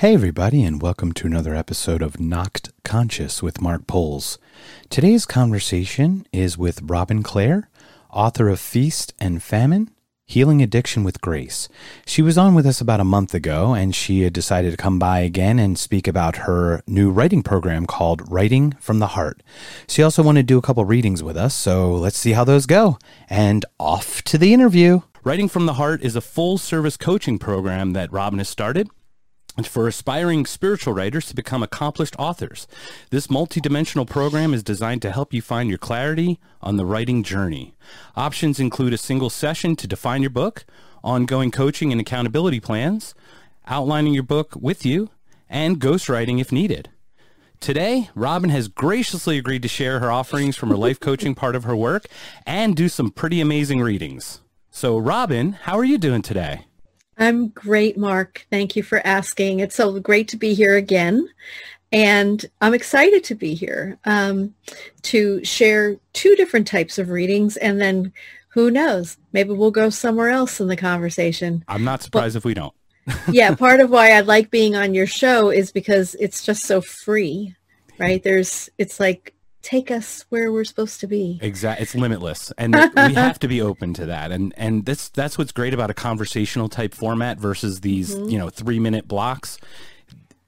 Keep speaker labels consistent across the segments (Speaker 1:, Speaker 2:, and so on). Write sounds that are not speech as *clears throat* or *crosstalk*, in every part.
Speaker 1: Hey, everybody, and welcome to another episode of Knocked Conscious with Mark Poles. Today's conversation is with Robin Clare, author of Feast and Famine Healing Addiction with Grace. She was on with us about a month ago, and she had decided to come by again and speak about her new writing program called Writing from the Heart. She also wanted to do a couple readings with us, so let's see how those go. And off to the interview. Writing from the Heart is a full service coaching program that Robin has started for aspiring spiritual writers to become accomplished authors. This multidimensional program is designed to help you find your clarity on the writing journey. Options include a single session to define your book, ongoing coaching and accountability plans, outlining your book with you, and ghostwriting if needed. Today, Robin has graciously agreed to share her offerings from her life *laughs* coaching part of her work and do some pretty amazing readings. So, Robin, how are you doing today?
Speaker 2: I'm great, Mark. Thank you for asking. It's so great to be here again. And I'm excited to be here um, to share two different types of readings. And then who knows, maybe we'll go somewhere else in the conversation.
Speaker 1: I'm not surprised but, if we don't. *laughs*
Speaker 2: yeah, part of why I like being on your show is because it's just so free, right? There's, it's like take us where we're supposed to be.
Speaker 1: Exactly. It's limitless. And we have to be *laughs* open to that. And and this that's what's great about a conversational type format versus these, mm-hmm. you know, 3-minute blocks.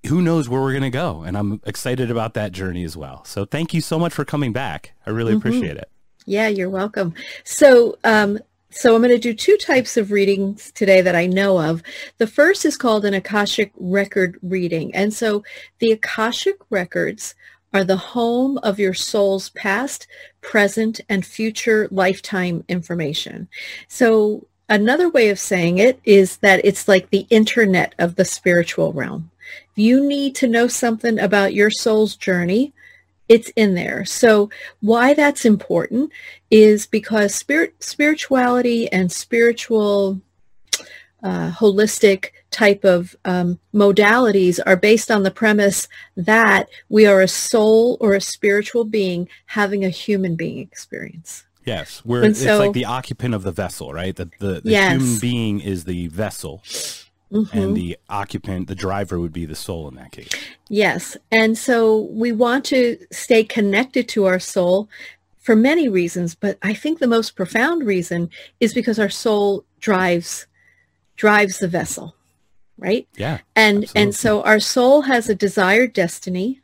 Speaker 1: Who knows where we're going to go? And I'm excited about that journey as well. So thank you so much for coming back. I really mm-hmm. appreciate it.
Speaker 2: Yeah, you're welcome. So, um so I'm going to do two types of readings today that I know of. The first is called an Akashic record reading. And so the Akashic records are the home of your soul's past, present, and future lifetime information. So another way of saying it is that it's like the internet of the spiritual realm. If you need to know something about your soul's journey, it's in there. So why that's important is because spirit spirituality and spiritual uh, holistic type of um, modalities are based on the premise that we are a soul or a spiritual being having a human being experience.
Speaker 1: Yes, we're it's like the occupant of the vessel, right? The the, the yes. human being is the vessel. Mm-hmm. And the occupant, the driver would be the soul in that case.
Speaker 2: Yes. And so we want to stay connected to our soul for many reasons, but I think the most profound reason is because our soul drives drives the vessel right?
Speaker 1: Yeah
Speaker 2: and absolutely. and so our soul has a desired destiny.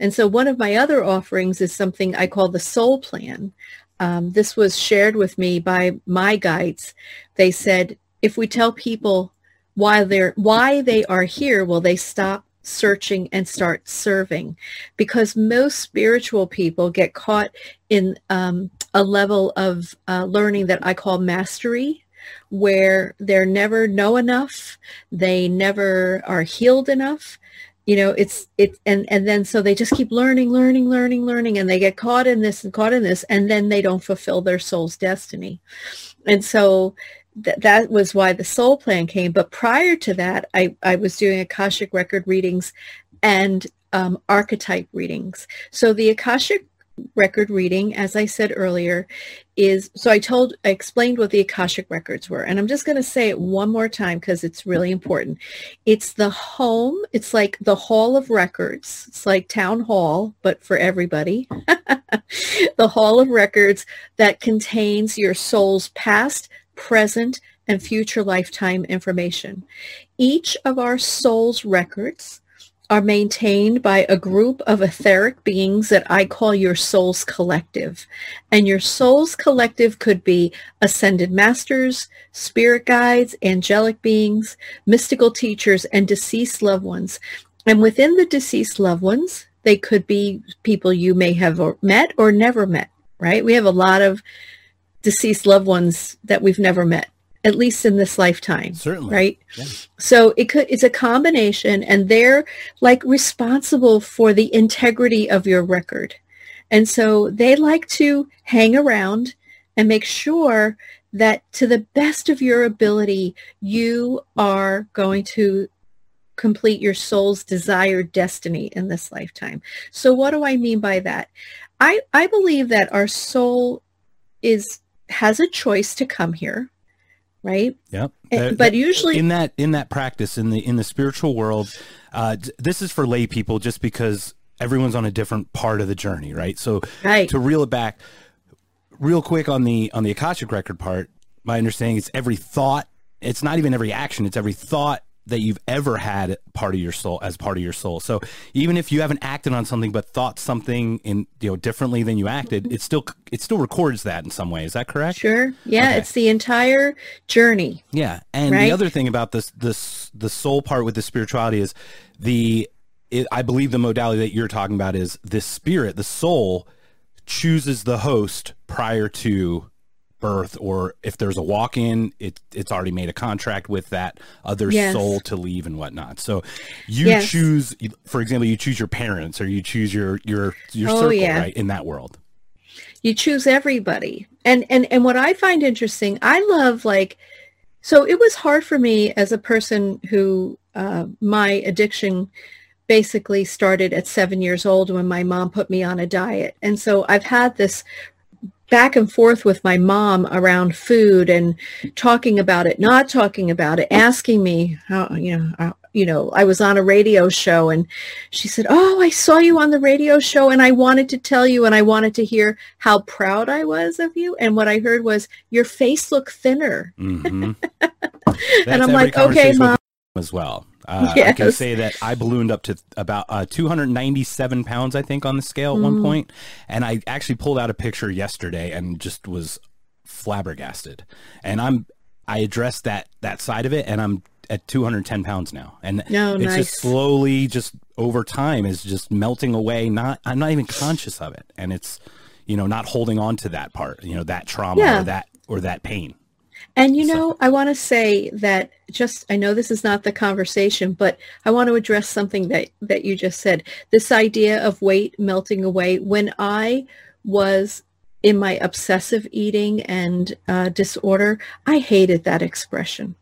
Speaker 2: And so one of my other offerings is something i call the soul plan. Um, this was shared with me by my guides. They said if we tell people why they're why they are here will they stop searching and start serving? Because most spiritual people get caught in um, a level of uh, learning that i call mastery where they're never know enough, they never are healed enough. You know, it's it and and then so they just keep learning, learning, learning, learning, and they get caught in this and caught in this, and then they don't fulfill their soul's destiny. And so th- that was why the soul plan came. But prior to that, I, I was doing Akashic record readings and um, archetype readings. So the Akashic record reading, as I said earlier, is so I told I explained what the Akashic records were, and I'm just going to say it one more time because it's really important. It's the home. It's like the hall of records. It's like town hall, but for everybody. *laughs* the hall of records that contains your soul's past, present, and future lifetime information. Each of our soul's records are maintained by a group of etheric beings that I call your soul's collective. And your soul's collective could be ascended masters, spirit guides, angelic beings, mystical teachers, and deceased loved ones. And within the deceased loved ones, they could be people you may have met or never met, right? We have a lot of deceased loved ones that we've never met at least in this lifetime.
Speaker 1: Certainly.
Speaker 2: Right.
Speaker 1: Yeah.
Speaker 2: So it could, it's a combination and they're like responsible for the integrity of your record. And so they like to hang around and make sure that to the best of your ability, you are going to complete your soul's desired destiny in this lifetime. So what do I mean by that? I, I believe that our soul is has a choice to come here right?
Speaker 1: Yep.
Speaker 2: And-
Speaker 1: There-
Speaker 2: but usually,
Speaker 1: in that in that practice in the in the spiritual world uh, this is for lay people just because everyone's on a different part of the journey right so
Speaker 2: Right.
Speaker 1: to reel it back real quick on the on the akashic record part my understanding is every thought it's not even every action it's every thought that you've ever had part of your soul as part of your soul so even if you haven't acted on something but thought something in you know differently than you acted it still it still records that in some way is that correct
Speaker 2: sure, yeah,
Speaker 1: Okay.
Speaker 2: it's the entire journey.
Speaker 1: yeah, and
Speaker 2: Right?
Speaker 1: the other thing about this this the soul part with the spirituality is the it, I believe the modality that you're talking about is the spirit, the soul chooses the host prior to birth or if there's a walk-in it it's already made a contract with that other
Speaker 2: Yes.
Speaker 1: soul to leave and whatnot so you
Speaker 2: Yes.
Speaker 1: choose for example you choose your parents or you choose your your your
Speaker 2: Oh,
Speaker 1: circle
Speaker 2: yeah.
Speaker 1: right in that world
Speaker 2: you choose everybody and and and what i find interesting i love like so it was hard for me as a person who uh, my addiction basically started at seven years old when my mom put me on a diet and so i've had this back and forth with my mom around food and talking about it not talking about it asking me how you know how, you know i was on a radio show and she said oh i saw you on the radio show and i wanted to tell you and i wanted to hear how proud i was of you. And what i heard was your face looked thinner.
Speaker 1: Hmm *laughs*
Speaker 2: and i'm like okay mom.
Speaker 1: as well. Uh, I can say that I ballooned up to about uh, 297 pounds, I think, on the scale at
Speaker 2: Mm.
Speaker 1: one point, and I actually pulled out a picture yesterday and just was flabbergasted. And I'm I addressed that that side of it, and I'm at 210 pounds now, and
Speaker 2: No,
Speaker 1: it's
Speaker 2: nice.
Speaker 1: just slowly, just over time, is just melting away. Not I'm not even conscious of it, and it's you know not holding on to that part, you know, that trauma
Speaker 2: Yeah.
Speaker 1: or that or that pain.
Speaker 2: And you know, I want to say that just I know this is not the conversation, but I want to address something that that you just said. This idea of weight melting away. When I was in my obsessive eating and uh, disorder, I hated that expression.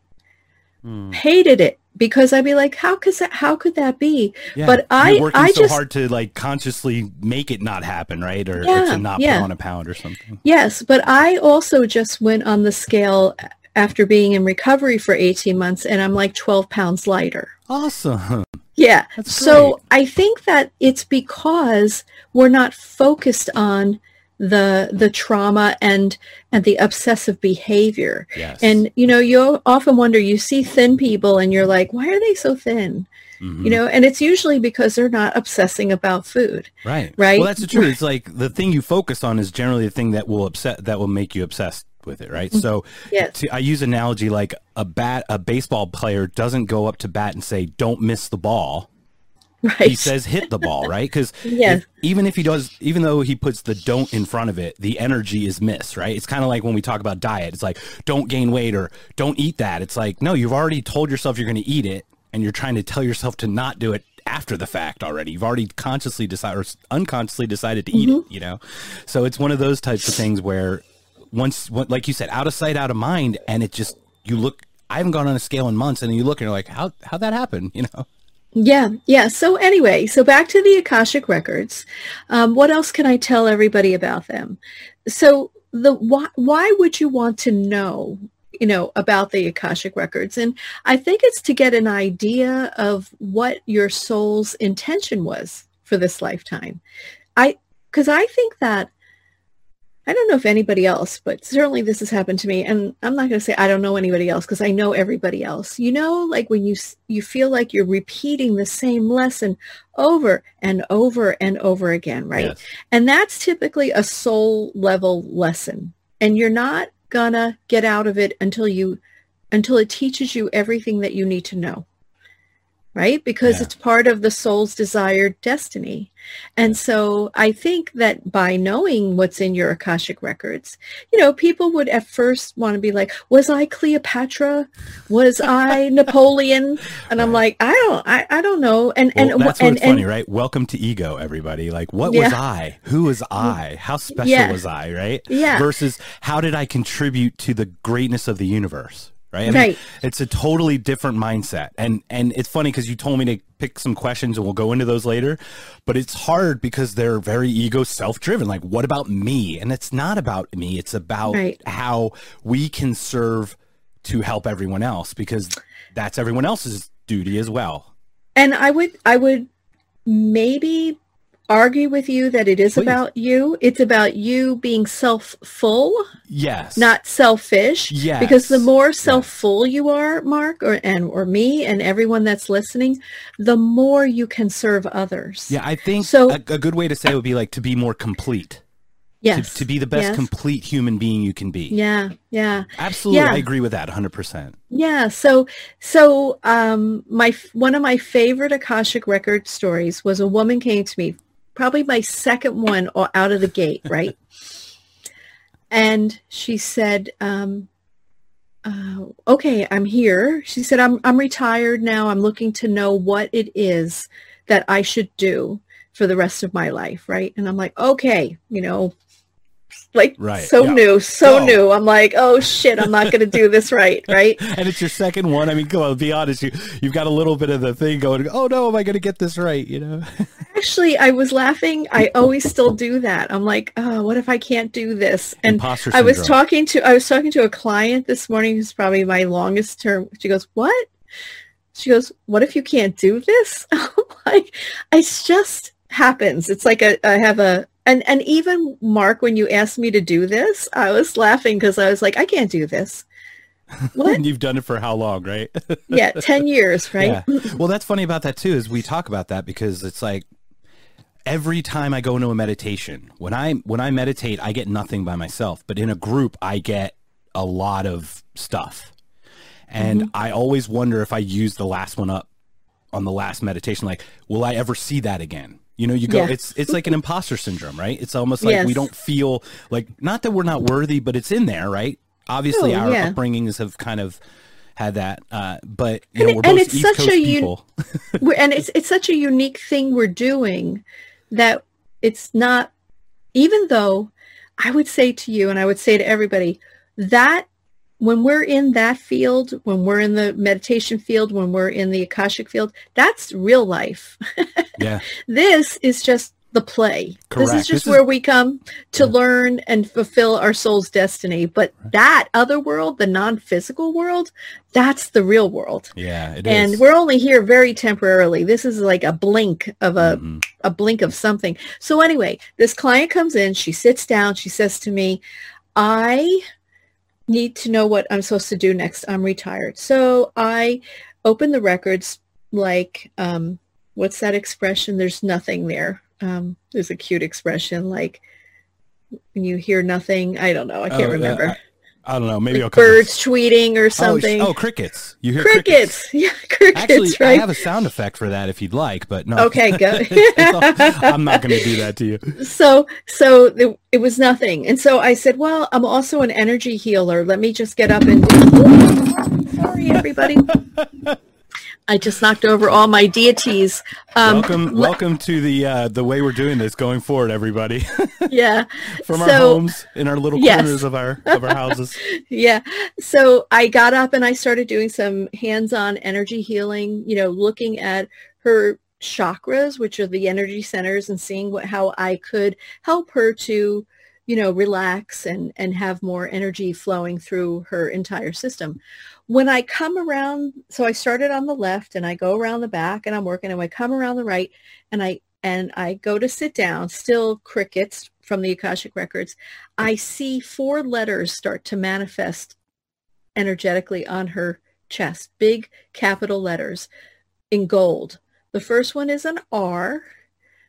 Speaker 1: Hmm.
Speaker 2: Hated it because I'd be like, how could that? How could that be?
Speaker 1: Yeah,
Speaker 2: But I-
Speaker 1: you're working
Speaker 2: I
Speaker 1: so
Speaker 2: just-
Speaker 1: hard to like consciously make it not happen, right? Or, or
Speaker 2: Yeah,
Speaker 1: to not
Speaker 2: yeah.
Speaker 1: put on a pound or something.
Speaker 2: Yes, but I also just went on the scale after being in recovery for 18 months, and I'm like 12 pounds lighter.
Speaker 1: Awesome.
Speaker 2: Yeah. So. I think that it's because we're not focused on the the trauma and and the obsessive behavior.
Speaker 1: Yes.
Speaker 2: And you know, you often wonder you see thin people and you're like, why are they so thin?
Speaker 1: Mhm.
Speaker 2: You know, and it's usually because they're not obsessing about food.
Speaker 1: right.
Speaker 2: right?
Speaker 1: Well, that's the truth. It's like the thing you focus on is generally the thing that will upset that will make you obsessed with it, right? So
Speaker 2: Yes.
Speaker 1: to, I use analogy like a bat a baseball player doesn't go up to bat and say don't miss the ball.
Speaker 2: Right.
Speaker 1: He says hit the ball, right? Because *laughs* even if he does, even though he puts the don't in front of it, the energy is miss, right? It's kind of like when we talk about diet. It's like don't gain weight or don't eat that. It's like no, you've already told yourself you're going to eat it, and you're trying to tell yourself to not do it after the fact already. You've already consciously decided or unconsciously decided to eat
Speaker 2: Mm-hmm.
Speaker 1: it. You know, so it's one of those types of things where once, like you said, out of sight, out of mind, and it just you look. I haven't gone on a scale in months, and you look and you're like, how how'd that happen? *laughs* You know.
Speaker 2: Yeah, yeah. So anyway, so back to the Akashic records. Um, what else can I tell everybody about them? So the why, why would you want to know, you know, about the Akashic records? And I think it's to get an idea of what your soul's intention was for this lifetime. I because I think that I don't know if anybody else, but certainly this has happened to me. And I'm not going to say I don't know anybody else because I know everybody else. You know, like when you you feel like you're repeating the same lesson over and over and over again, right?
Speaker 1: Yes.
Speaker 2: And that's typically a soul level lesson. And you're not gonna get out of it until you until it teaches you everything that you need to know. Right? Because
Speaker 1: Yeah.
Speaker 2: it's part of the soul's desired destiny. And so I think that by knowing what's in your Akashic records, you know, people would at first want to be like, was I Cleopatra? Was *laughs* I Napoleon? And I'm like, I don't, I, I don't know. And,
Speaker 1: Well,
Speaker 2: and,
Speaker 1: that's
Speaker 2: and,
Speaker 1: what's
Speaker 2: and,
Speaker 1: funny, right? Welcome to ego, everybody. Like, what was I? Who was *laughs* I? How special
Speaker 2: Yeah.
Speaker 1: was I? Right?
Speaker 2: Yeah.
Speaker 1: Versus, how did I contribute to the greatness of the universe? Right. I mean,
Speaker 2: Right.
Speaker 1: It's a totally different mindset, and and it's funny because you told me to pick some questions, and we'll go into those later. But it's hard because they're very ego, self-driven. Like, what about me? And it's not about me. It's about
Speaker 2: Right.
Speaker 1: how we can serve to help everyone else because that's everyone else's duty as well.
Speaker 2: And I would I would maybe argue with you that it is
Speaker 1: Please.
Speaker 2: about you. It's about you being self-full,
Speaker 1: Yes.
Speaker 2: not selfish.
Speaker 1: Yes.
Speaker 2: Because the more self-full you are, Mark, or and or me and everyone that's listening, the more you can serve others.
Speaker 1: Yeah, I think
Speaker 2: So-
Speaker 1: a, a good way to say it would be like to be more complete.
Speaker 2: Yes.
Speaker 1: To, to be the best
Speaker 2: Yes.
Speaker 1: complete human being you can be.
Speaker 2: Yeah. Yeah.
Speaker 1: Absolutely.
Speaker 2: Yeah.
Speaker 1: I agree with that 100%.
Speaker 2: Yeah, so so um my one of my favorite Akashic record stories was a woman came to me, probably my second one o- out of the gate, right? and she said, um, uh, "Okay, I'm here." She said, "I'm I'm retired now. I'm looking to know what it is that I should do for the rest of my life, right?" And I'm like, "Okay, you know." Like
Speaker 1: Right,
Speaker 2: so
Speaker 1: yeah.
Speaker 2: new, so
Speaker 1: Go.
Speaker 2: new. I'm like, oh shit, I'm not going to do this right, *laughs* right?
Speaker 1: And it's your second one. I mean, come on, be honest. You, you've got a little bit of the thing going, oh no, am I going to get this right? You know? *laughs*
Speaker 2: Actually, I was laughing. I always still do that. I'm like, oh, what if I can't do this? And I was talking to I was talking to a client this morning who's probably my longest term. She goes, "What?" She goes, "What if you can't do this?" *laughs* I'm like, "It's just happens. It's like a, I have a and and even Mark, when you asked me to do this, I was laughing because I was like, I can't do this. *laughs* What?
Speaker 1: And you've done it for how long, right? *laughs*
Speaker 2: yeah, ten years, right?
Speaker 1: Yeah. Well, that's funny about that too. Is we talk about that because it's like every time I go into a meditation, when I when I meditate, I get nothing by myself, but in a group, I get a lot of stuff, and
Speaker 2: Mm-hmm.
Speaker 1: I always wonder if I use the last one up on the last meditation, like, will I ever see that again? You know, you go.
Speaker 2: Yeah.
Speaker 1: It's it's like an imposter syndrome, right? It's almost like we don't feel like not that we're not worthy, but it's in there, right? Obviously,
Speaker 2: Oh,
Speaker 1: our
Speaker 2: yeah.
Speaker 1: upbringings have kind of had that, uh, but you know,
Speaker 2: And-
Speaker 1: we're
Speaker 2: and
Speaker 1: both
Speaker 2: it's
Speaker 1: East
Speaker 2: such
Speaker 1: Coast
Speaker 2: a un-
Speaker 1: people. *laughs*
Speaker 2: we're, and it's it's such a unique thing we're doing that it's not even though I would say to you and I would say to everybody that when we're in that field, when we're in the meditation field, when we're in the Akashic field, that's real life. *laughs*
Speaker 1: yeah.
Speaker 2: This is just the play.
Speaker 1: Correct.
Speaker 2: This is just
Speaker 1: This is-
Speaker 2: where we come to learn and fulfill our soul's destiny. But that other world, the non-physical world, that's the real world
Speaker 1: Yeah, it
Speaker 2: and
Speaker 1: is.
Speaker 2: we're only here very temporarily this is like a blink of a
Speaker 1: Mhm.
Speaker 2: a blink of something so anyway this client comes in she sits down she says to me i need to know what i'm supposed to do next. I'm retired. So i open the records like um what's that expression? There's nothing there. Um there's a cute expression like when you hear nothing. I don't know. I can't
Speaker 1: Oh,
Speaker 2: remember
Speaker 1: I, don't know. Maybe I'll
Speaker 2: Like birds tweeting or
Speaker 1: Oh,
Speaker 2: something
Speaker 1: Oh, crickets. You hear
Speaker 2: crickets. *laughs* yeah crickets
Speaker 1: Actually,
Speaker 2: right
Speaker 1: I have a sound effect for that if you'd like, but no.
Speaker 2: Okay, *laughs*
Speaker 1: good. All- I'm not going to do that to you. *laughs*
Speaker 2: so so it, it was nothing and so i said well i'm also an energy healer let me just get up and sorry everybody i just knocked over all my deities um
Speaker 1: welcome, welcome to the uh, the way we're doing this going forward, everybody. *laughs*
Speaker 2: yeah
Speaker 1: From our homes in our little
Speaker 2: Yes.
Speaker 1: corners of our of our houses. *laughs*
Speaker 2: yeah so i got up and i started doing some hands-on energy healing you know looking at her chakras which are the energy centers and seeing what how i could help her to you know relax and and have more energy flowing through her entire system when i come around so i started on the left and i go around the back and i'm working and i come around the right and i and i go to sit down still crickets from the akashic records I see four letters start to manifest energetically on her chest, big capital letters in gold. The first one is an R,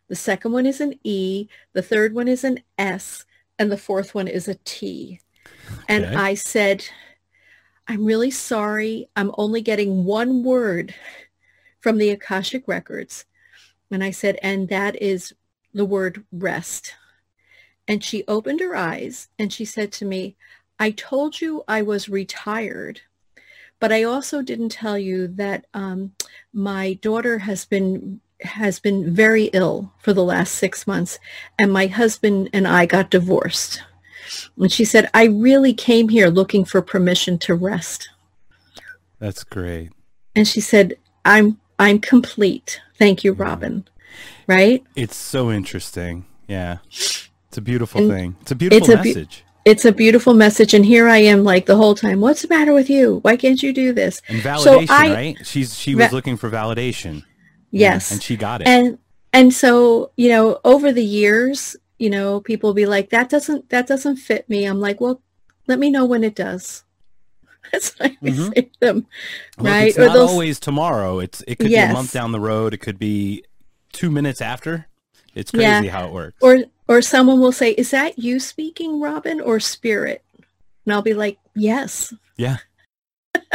Speaker 2: the second one is an E, the third one is an S, and the fourth one is a T. And I said, I'm really sorry. I'm only getting one word from the Akashic Records. And I said, and that is the word rest. And she opened her eyes and she said to me, I told you I was retired, but I also didn't tell you that um, my daughter has been has been very ill for the last six months, and my husband and I got divorced. And she said, I really came here looking for permission to rest.
Speaker 1: That's great.
Speaker 2: And she said, I'm I'm complete. Thank you, mm. Robin. Right?
Speaker 1: It's so interesting. Yeah. It's a beautiful
Speaker 2: And
Speaker 1: thing. It's a beautiful
Speaker 2: it's a
Speaker 1: message.
Speaker 2: it's a beautiful message and here i am like the whole time what's the matter with you why can't you do this
Speaker 1: and validation so I, right she's she was va- looking for validation
Speaker 2: yes
Speaker 1: and she got it
Speaker 2: and and so you know over the years you know people be like that doesn't that doesn't fit me i'm like well let me know when it does *laughs* that's what I mm-hmm. say to them,
Speaker 1: Look,
Speaker 2: right?
Speaker 1: It's
Speaker 2: or
Speaker 1: not always tomorrow. It's it could yes. be a month down the road. It could be two minutes after. It's crazy yeah. how it works.
Speaker 2: Or or someone will say, "Is that you speaking, Robin, or spirit?" And I'll be like, "Yes."
Speaker 1: Yeah.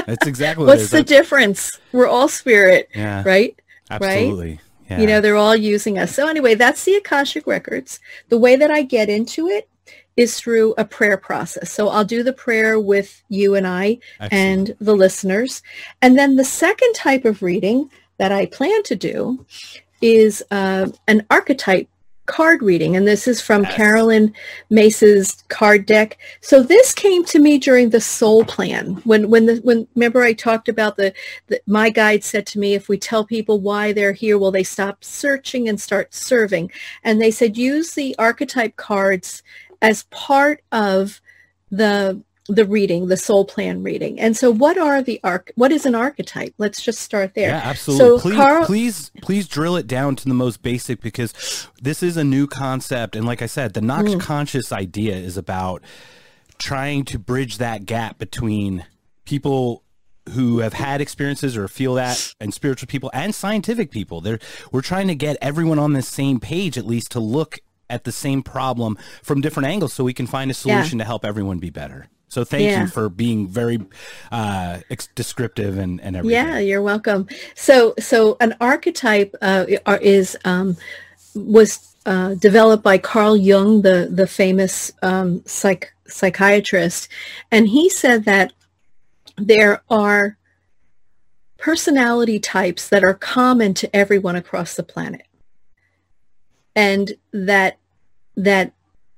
Speaker 1: That's *laughs* exactly
Speaker 2: What's the difference? We're all spirit,
Speaker 1: yeah.
Speaker 2: right?
Speaker 1: Absolutely.
Speaker 2: Right? Yeah. You know, they're all using us. So anyway, that's the Akashic Records. The way that I get into it is through a prayer process. So I'll do the prayer with you and I Excellent. and the listeners. And then the second type of reading that I plan to do is uh, an archetype card reading and this is from yes. Carolyn Myss's card deck. So this came to me during the soul plan when when the when remember I talked about the, the my guide said to me if we tell people why they're here will they stop searching and start serving and they said use the archetype cards as part of the the reading, the soul plan reading. And so what are the arc what is an archetype? Let's just start there.
Speaker 1: Yeah, absolutely. So please Carl- please please drill it down to the most basic because this is a new concept and like I said, the Knocked mm. conscious idea is about trying to bridge that gap between people who have had experiences or feel that and spiritual people and scientific people. They're, we're trying to get everyone on the same page at least to look at the same problem from different angles so we can find a solution yeah. to help everyone be better. So thank yeah. you for being very uh, descriptive and, and everything.
Speaker 2: Yeah, you're welcome. So so an archetype uh, is um, was uh, developed by Carl Jung, the the famous um, psych psychiatrist, and he said that there are personality types that are common to everyone across the planet, and that that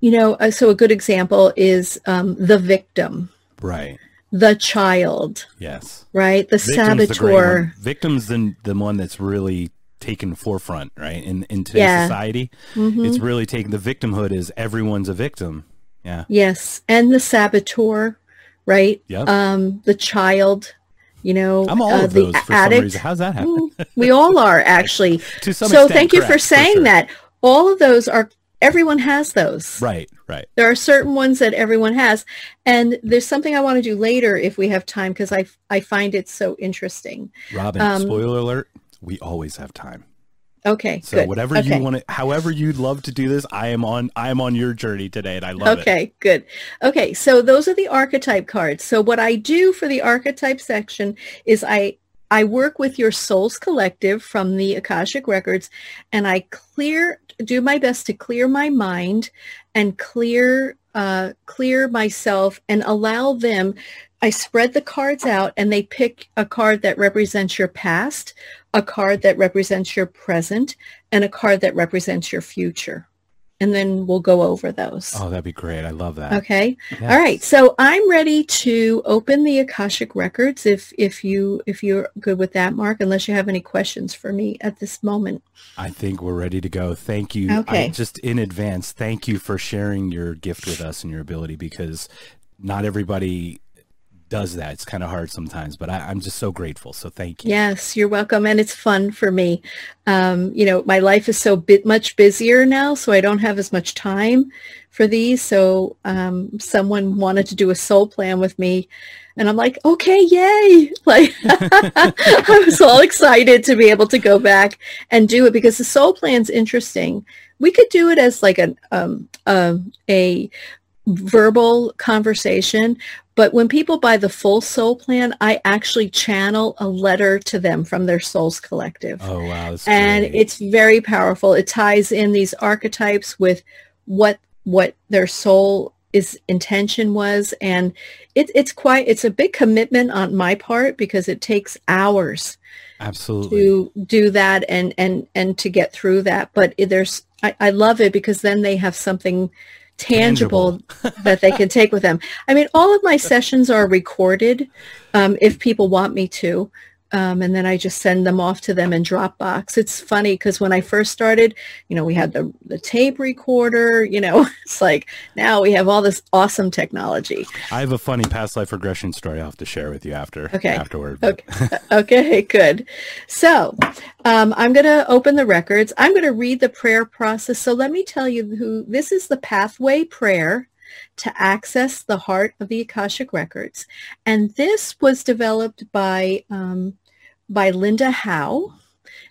Speaker 2: you know, uh, so a good example is um, the victim.
Speaker 1: Right.
Speaker 2: The child.
Speaker 1: Yes.
Speaker 2: Right. The Victim's saboteur.
Speaker 1: The Victim's the, the one that's really taken forefront, right? In, in today's yeah. society, mm-hmm. it's really taken the victimhood is everyone's a victim. Yeah.
Speaker 2: Yes. And the saboteur, right?
Speaker 1: Yep.
Speaker 2: Um, the child, you know,
Speaker 1: I'm all uh, of the those for addict. some reason. How's that happen?
Speaker 2: Mm, we all are *laughs* actually.
Speaker 1: to some
Speaker 2: so
Speaker 1: extent,
Speaker 2: thank
Speaker 1: you
Speaker 2: for saying for sure. that. All of those are everyone has those.
Speaker 1: Right, right.
Speaker 2: There are certain ones that everyone has. And there's something I want to do later if we have time because I, I find it so interesting.
Speaker 1: Robin, um, spoiler alert, we always have time.
Speaker 2: Okay.
Speaker 1: So
Speaker 2: good.
Speaker 1: whatever
Speaker 2: okay.
Speaker 1: you want to, however you'd love to do this, I am on, I am on your journey today and I love
Speaker 2: okay, it. Okay, good. Okay. So those are the archetype cards. So what I do for the archetype section is I, I work with your Souls Collective from the Akashic Records and I clear do my best to clear my mind and clear uh, clear myself and allow them. I spread the cards out and they pick a card that represents your past, a card that represents your present, and a card that represents your future and then we'll go over those.
Speaker 1: Oh, that'd be great. I love that.
Speaker 2: Okay. Yes. All right. So I'm ready to open the Akashic records if if you if you're good with that, Mark, unless you have any questions for me at this moment.
Speaker 1: I think we're ready to go. Thank you.
Speaker 2: Okay. I,
Speaker 1: just in advance, thank you for sharing your gift with us and your ability because not everybody does that. It's kind of hard sometimes, but I, am just so grateful. So thank you.
Speaker 2: Yes, you're welcome. And it's fun for me. Um, you know, my life is so bit much busier now, so I don't have as much time for these. So um, someone wanted to do a soul plan with me. And I'm like, okay, yay. *laughs* Like *laughs* I was all excited to be able to go back and do it because the soul plan's interesting. We could do it as like an, um, uh, a verbal conversation, but when people buy the full soul plan, I actually channel a letter to them from their souls collective.
Speaker 1: Oh wow.
Speaker 2: and
Speaker 1: great.
Speaker 2: it's very powerful. It ties in these archetypes with what what their soul is intention was and it, it's quite it's a big commitment on my part because it takes hours
Speaker 1: absolutely
Speaker 2: to do that and and and to get through that but there's I, I love it because then they have something tangible, *laughs* that they can take with them. I mean, all of my sessions are recorded um, if people want me to. Um, and then I just send them off to them in Dropbox. It's funny because when I first started, you know, we had the, the tape recorder, you know, *laughs* it's like now we have all this awesome technology.
Speaker 1: I have a funny past life regression story I'll have to share with you after
Speaker 2: okay.
Speaker 1: afterward.
Speaker 2: Okay. *laughs* okay, good. So um, I'm going to open the records. I'm going to read the prayer process. So let me tell you who this is the pathway prayer to access the heart of the Akashic Records. And this was developed by um, by Linda Howe.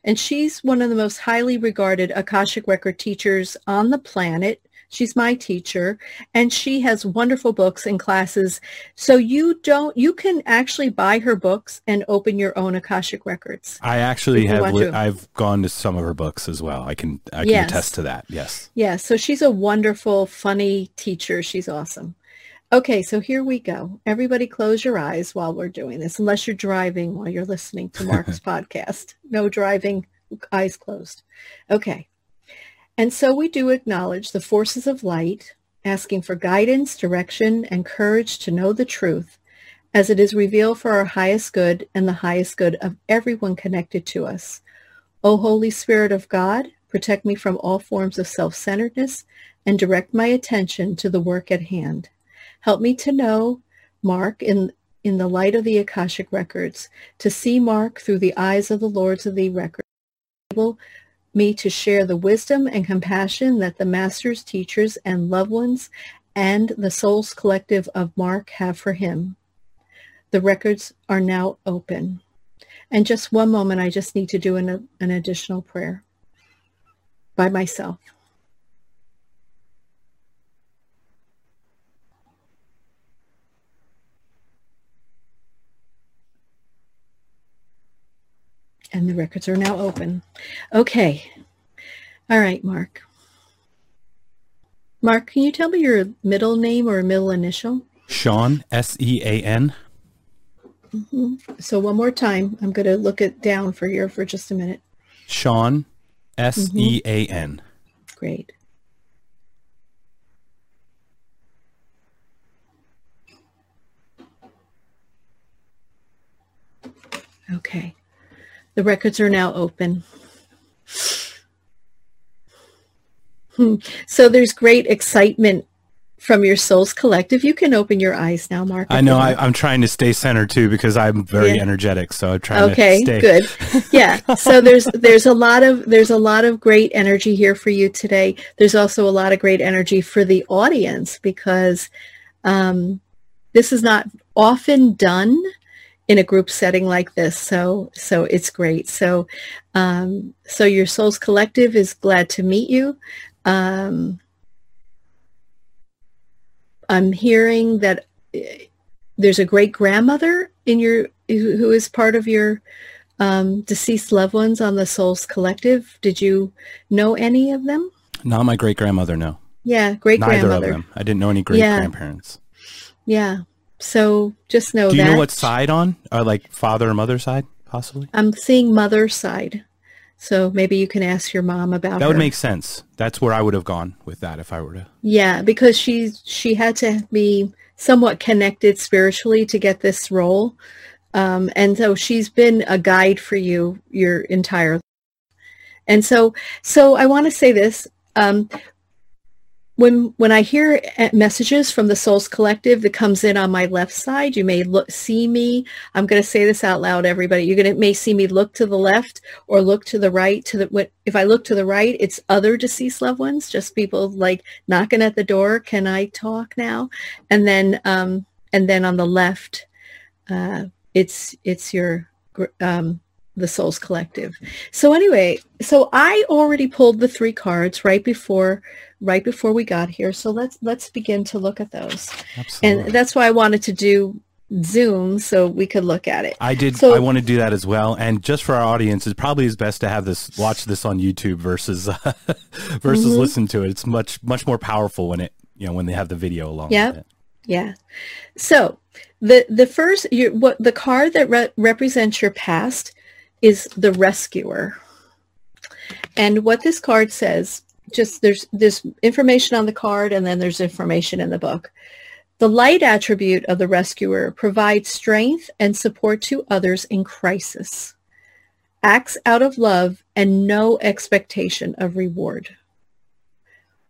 Speaker 2: And she's one of the most highly regarded Akashic Record teachers on the planet. She's my teacher and she has wonderful books and classes. So you don't, you can actually buy her books and open your own Akashic records.
Speaker 1: I actually have, li- I've gone to some of her books as well. I can, I can yes. attest to that. Yes.
Speaker 2: Yeah. So she's a wonderful, funny teacher. She's awesome. Okay, so here we go. Everybody close your eyes while we're doing this, unless you're driving while you're listening to Mark's *laughs* podcast. No driving, eyes closed. Okay. And so we do acknowledge the forces of light, asking for guidance, direction, and courage to know the truth as it is revealed for our highest good and the highest good of everyone connected to us. O Holy Spirit of God, protect me from all forms of self-centeredness and direct my attention to the work at hand. Help me to know Mark in, in the light of the Akashic records, to see Mark through the eyes of the Lords of the records. Enable me to share the wisdom and compassion that the masters, teachers, and loved ones and the souls collective of Mark have for him. The records are now open. And just one moment, I just need to do an, an additional prayer by myself. And the records are now open. Okay. All right, Mark. Mark, can you tell me your middle name or middle initial?
Speaker 1: Sean, S-E-A-N.
Speaker 2: Mm-hmm. So one more time. I'm going to look it down for you for just a minute.
Speaker 1: Sean, S-E-A-N.
Speaker 2: Mm-hmm. Great. Okay. The records are now open. Hmm. So there's great excitement from your Souls Collective. You can open your eyes now, Mark.
Speaker 1: I know. I, am trying to stay centered too because I'm very yeah. energetic. So I'm trying
Speaker 2: okay,
Speaker 1: to stay.
Speaker 2: good. *laughs* Yeah. So there's there's a lot of there's a lot of great energy here for you today. There's also a lot of great energy for the audience because um, this is not often done in a group setting like this. So, so it's great. So, um, so your Souls Collective is glad to meet you. Um, I'm hearing that eh, there's a great grandmother in your who is part of your um, deceased loved ones on the Souls Collective. Did you know any of them?
Speaker 1: Not my great grandmother. No.
Speaker 2: Yeah, great grandmother. Neither of them.
Speaker 1: I didn't know any great grandparents.
Speaker 2: Yeah. So just know
Speaker 1: Do
Speaker 2: you
Speaker 1: that. know what side on? Or like father or mother side, possibly?
Speaker 2: I'm seeing mother side. So maybe you can ask your mom about
Speaker 1: That
Speaker 2: would
Speaker 1: make sense. That's where I would have gone with that if I were to.
Speaker 2: Yeah, because she she had to be somewhat connected spiritually to get this role. Um, and so she's been a guide for you your entire Life. and so so I want to say this um, when when I hear eh, messages from the Souls Collective that comes in on my left side, you may look see me. I'm going to say this out loud, everybody. You're going to may see me look to the left or look to the right. To the if I look to the right, it's other deceased loved ones, just people like knocking at the door. Can I talk now? And then um, and then on the left, uh, it's it's your um, the Souls Collective. So anyway, so I already pulled the three cards right before right before we got here. So let's let's begin to look at those. Absolutely. And that's why I wanted to do Zoom so we could look at it.
Speaker 1: I did.
Speaker 2: So,
Speaker 1: I want to do that as well. And just for our audience, it probably is best to have this watch this on YouTube versus uh, *laughs* versus mm-hmm. listen to it. It's much much more powerful when it you know when they have the video along.
Speaker 2: Yeah. Yeah. So the the first you what the card that re- represents your past is the rescuer. And what this card says just there's there's information on the card and then there's information in the book. The light attribute of the rescuer provides strength and support to others in crisis, acts out of love and no expectation of reward.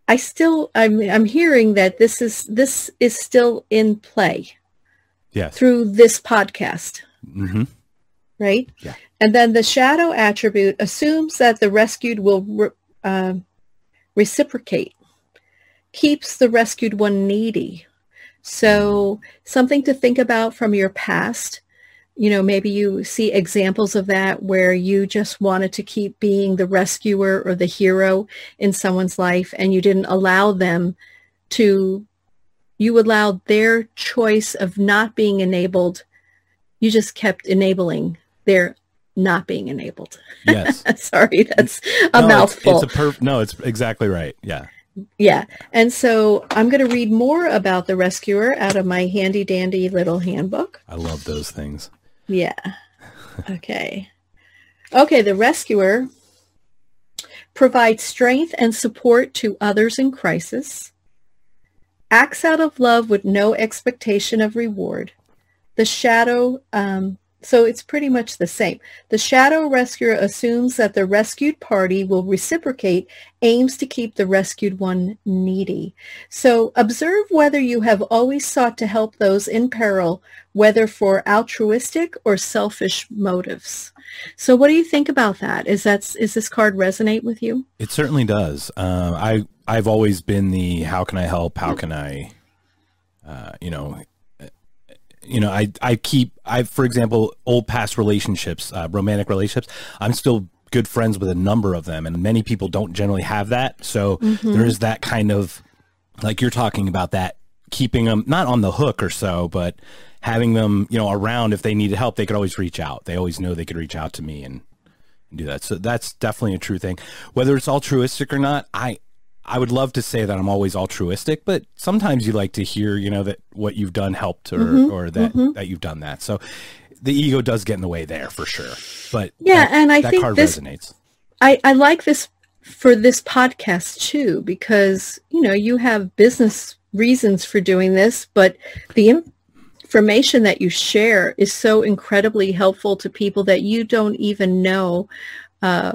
Speaker 2: I still, I'm, I'm hearing that this is, this is still in play
Speaker 1: Yes.
Speaker 2: through this podcast,
Speaker 1: Mm-hmm.
Speaker 2: right?
Speaker 1: Yeah.
Speaker 2: And then the shadow attribute assumes that the rescued will re- uh, reciprocate, keeps the rescued one needy. So something to think about from your past. You know, maybe you see examples of that where you just wanted to keep being the rescuer or the hero in someone's life and you didn't allow them to, you allowed their choice of not being enabled. You just kept enabling their not being enabled.
Speaker 1: Yes. *laughs*
Speaker 2: Sorry, that's a
Speaker 1: No, it's-
Speaker 2: mouthful.
Speaker 1: It's, a perf- no, it's exactly right. Yeah.
Speaker 2: Yeah. And so I'm going to read more about the rescuer out of my handy dandy little handbook.
Speaker 1: I love those things.
Speaker 2: Yeah. Okay. Okay. The rescuer provides strength and support to others in crisis, acts out of love with no expectation of reward. The shadow, um, so it's pretty much the same. The shadow rescuer assumes that the rescued party will reciprocate, aims to keep the rescued one needy. So observe whether you have always sought to help those in peril, whether for altruistic or selfish motives. So what do you think about that? Is that is this card resonate with you?
Speaker 1: It certainly does. Uh, I I've always been the how can I help? How can I, uh, you know, you know, I I keep I for example old past relationships, uh, romantic relationships. I'm still good friends with a number of them, and many people don't generally have that. So there is that kind of like you're talking about that keeping them not on the hook or so, but having them you know around if they needed help, they could always reach out. They always know they could reach out to me and and do that. So that's definitely a true thing. Whether it's altruistic or not, I I would love to say that I'm always altruistic, but sometimes you like to hear, you know, that what you've done helped or
Speaker 2: Mm-hmm.
Speaker 1: or that that you've done that. So the ego does get in the way there for sure. But
Speaker 2: Yeah,
Speaker 1: that,
Speaker 2: and I
Speaker 1: that
Speaker 2: think
Speaker 1: card
Speaker 2: this-
Speaker 1: resonates.
Speaker 2: I, I like this for this podcast too, because, you know, you have business reasons for doing this, but the information that you share is so incredibly helpful to people that you don't even know uh,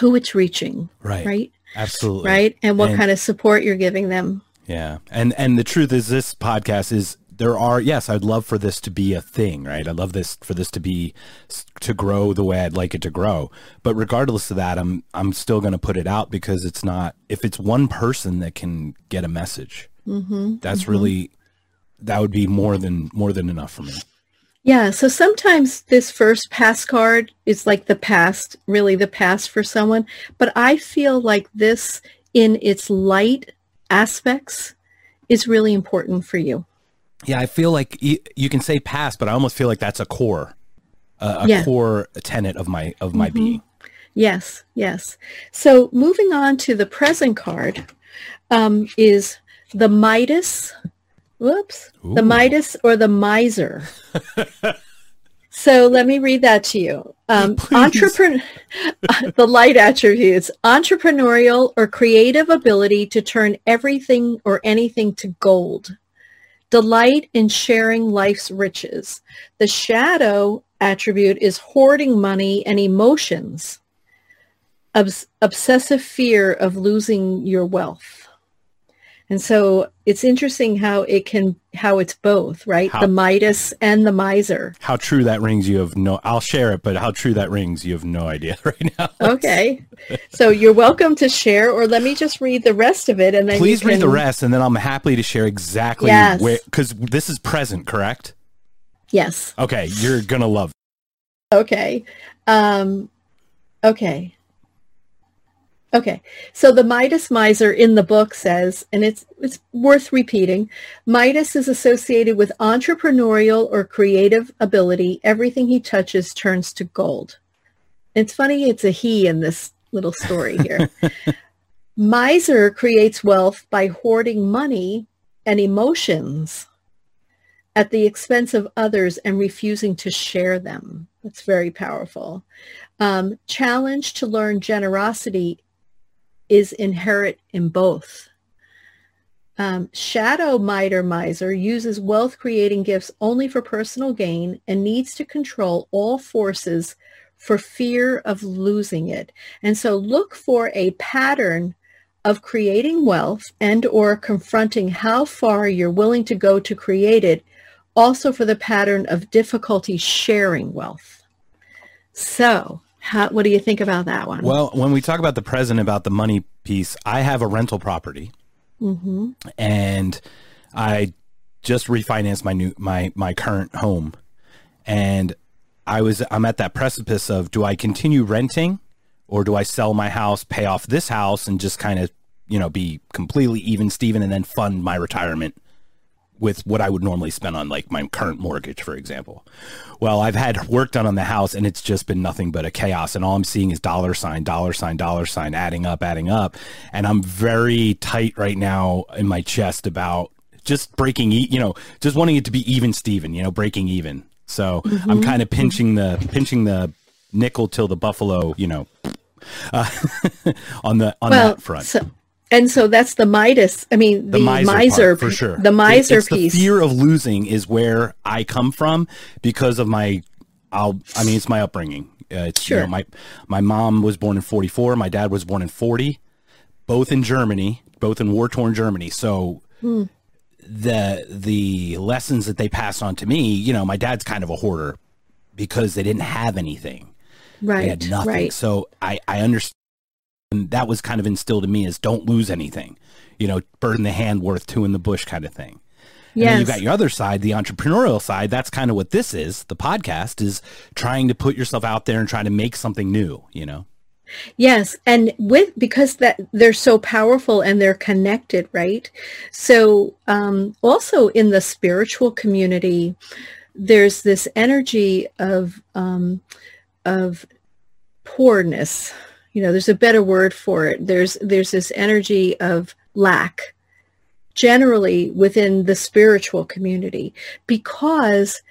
Speaker 2: who it's reaching,
Speaker 1: Right.
Speaker 2: right?
Speaker 1: Absolutely.
Speaker 2: Right? And what
Speaker 1: And-
Speaker 2: kind of support you're giving them.
Speaker 1: Yeah. And and the truth is this podcast is there are yes, I'd love for this to be a thing, right? I'd love this for this to be to grow the way I'd like it to grow. But regardless of that, I'm I'm still going to put it out because it's not if it's one person that can get a message.
Speaker 2: Mm-hmm.
Speaker 1: That's really that would be more than more than enough for me.
Speaker 2: Yeah, so sometimes this first pass card is like the past, really the past for someone, but I feel like this in its light aspects is really important for you.
Speaker 1: Yeah, I feel like you can say past, but I almost feel like that's a core a, a
Speaker 2: Yeah.
Speaker 1: core tenet of my of my being.
Speaker 2: Yes, yes. So moving on to the present card um, is the Midas. Whoops. The Midas or the miser. *laughs* so let me read that to you. Um, entrepreneur, *laughs* the light attributes, entrepreneurial or creative ability to turn everything or anything to gold. Delight in sharing life's riches. The shadow attribute is hoarding money and emotions. Obs- obsessive fear of losing your wealth. And so it's interesting how it can, how it's both, right?
Speaker 1: How-
Speaker 2: The Midas and the miser.
Speaker 1: How true that rings, you have no. I'll share it, but how true that rings, you have no idea *laughs* right now. *laughs*
Speaker 2: Okay. so you're welcome to share, or let me just read the rest of it and then
Speaker 1: Please read the rest, and then I'm happy to share exactly
Speaker 2: Yes.
Speaker 1: where because this is present, correct?
Speaker 2: Yes.
Speaker 1: Okay, you're gonna love.
Speaker 2: Okay. Um, okay. Okay. So the Midas miser in the book says, and it's it's worth repeating, Midas is associated with entrepreneurial or creative ability. Everything he touches turns to gold. It's funny it's a he in this little story here. *laughs* Miser creates wealth by hoarding money and emotions at the expense of others and refusing to share them. That's very powerful. Um, challenge to learn generosity is inherent in both. Um, shadow miter miser uses wealth creating gifts only for personal gain and needs to control all forces for fear of losing it. And so look for a pattern of creating wealth and or confronting how far you're willing to go to create it, also for the pattern of difficulty sharing wealth. So how, what do you think about that one?
Speaker 1: Well, when we talk about the present, about the money piece, I have a rental property mm-hmm. and I just refinanced my new, my, my current home and I was I'm at that precipice of do I continue renting or do I sell my house, pay off this house and just kind of, you know, be completely even Steven and then fund my retirement with what I would normally spend on like my current mortgage, for example. Well, I've had work done on the house and it's just been nothing but a chaos. And all I'm seeing is dollar sign, dollar sign, dollar sign, adding up, adding up. And I'm very tight right now in my chest about just breaking, you know, just wanting it to be even Steven, you know, breaking even. So mm-hmm. I'm kind of pinching the pinching the nickel till the buffalo, you know, uh, *laughs* on the on well, that front.
Speaker 2: So, and so that's the Midas. I mean, the, the miser, miser
Speaker 1: for sure.
Speaker 2: The miser
Speaker 1: it,
Speaker 2: piece.
Speaker 1: The fear of losing is where I come from because of my. I'll. I mean, it's my upbringing. Uh, it's sure. you know, my my mom was born in 44. My dad was born in 40, both in Germany, both in war torn Germany. So. Hmm the the lessons that they pass on to me, you know, my dad's kind of a hoarder because they didn't have anything.
Speaker 2: Right.
Speaker 1: They had nothing.
Speaker 2: Right.
Speaker 1: So I, I understand that was kind of instilled in me is don't lose anything. You know, bird in the hand worth two in the bush kind of thing. Yeah. And then you got your other side, the entrepreneurial side. That's kind of what this is. The podcast is trying to put yourself out there and trying to make something new, you know?
Speaker 2: Yes, and with because that they're so powerful and they're connected, right? So um, also in the spiritual community, there's this energy of um, of poorness. You know, there's a better word for it. There's there's this energy of lack generally within the spiritual community because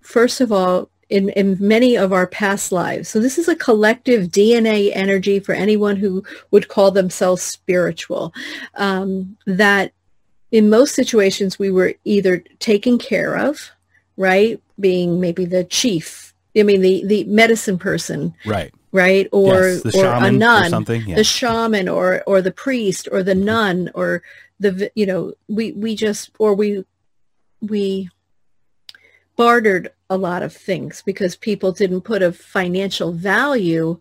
Speaker 2: first of all in, in many of our past lives. So this is a collective DNA energy for anyone who would call themselves spiritual. Um, that in most situations we were either taken care of, right? Being maybe the chief, I mean the the medicine person,
Speaker 1: right?
Speaker 2: Right, or
Speaker 1: yes,
Speaker 2: or a nun,
Speaker 1: or
Speaker 2: yeah. the shaman, or or the priest, or the nun, or the you know we we just or we we bartered a lot of things because people didn't put a financial value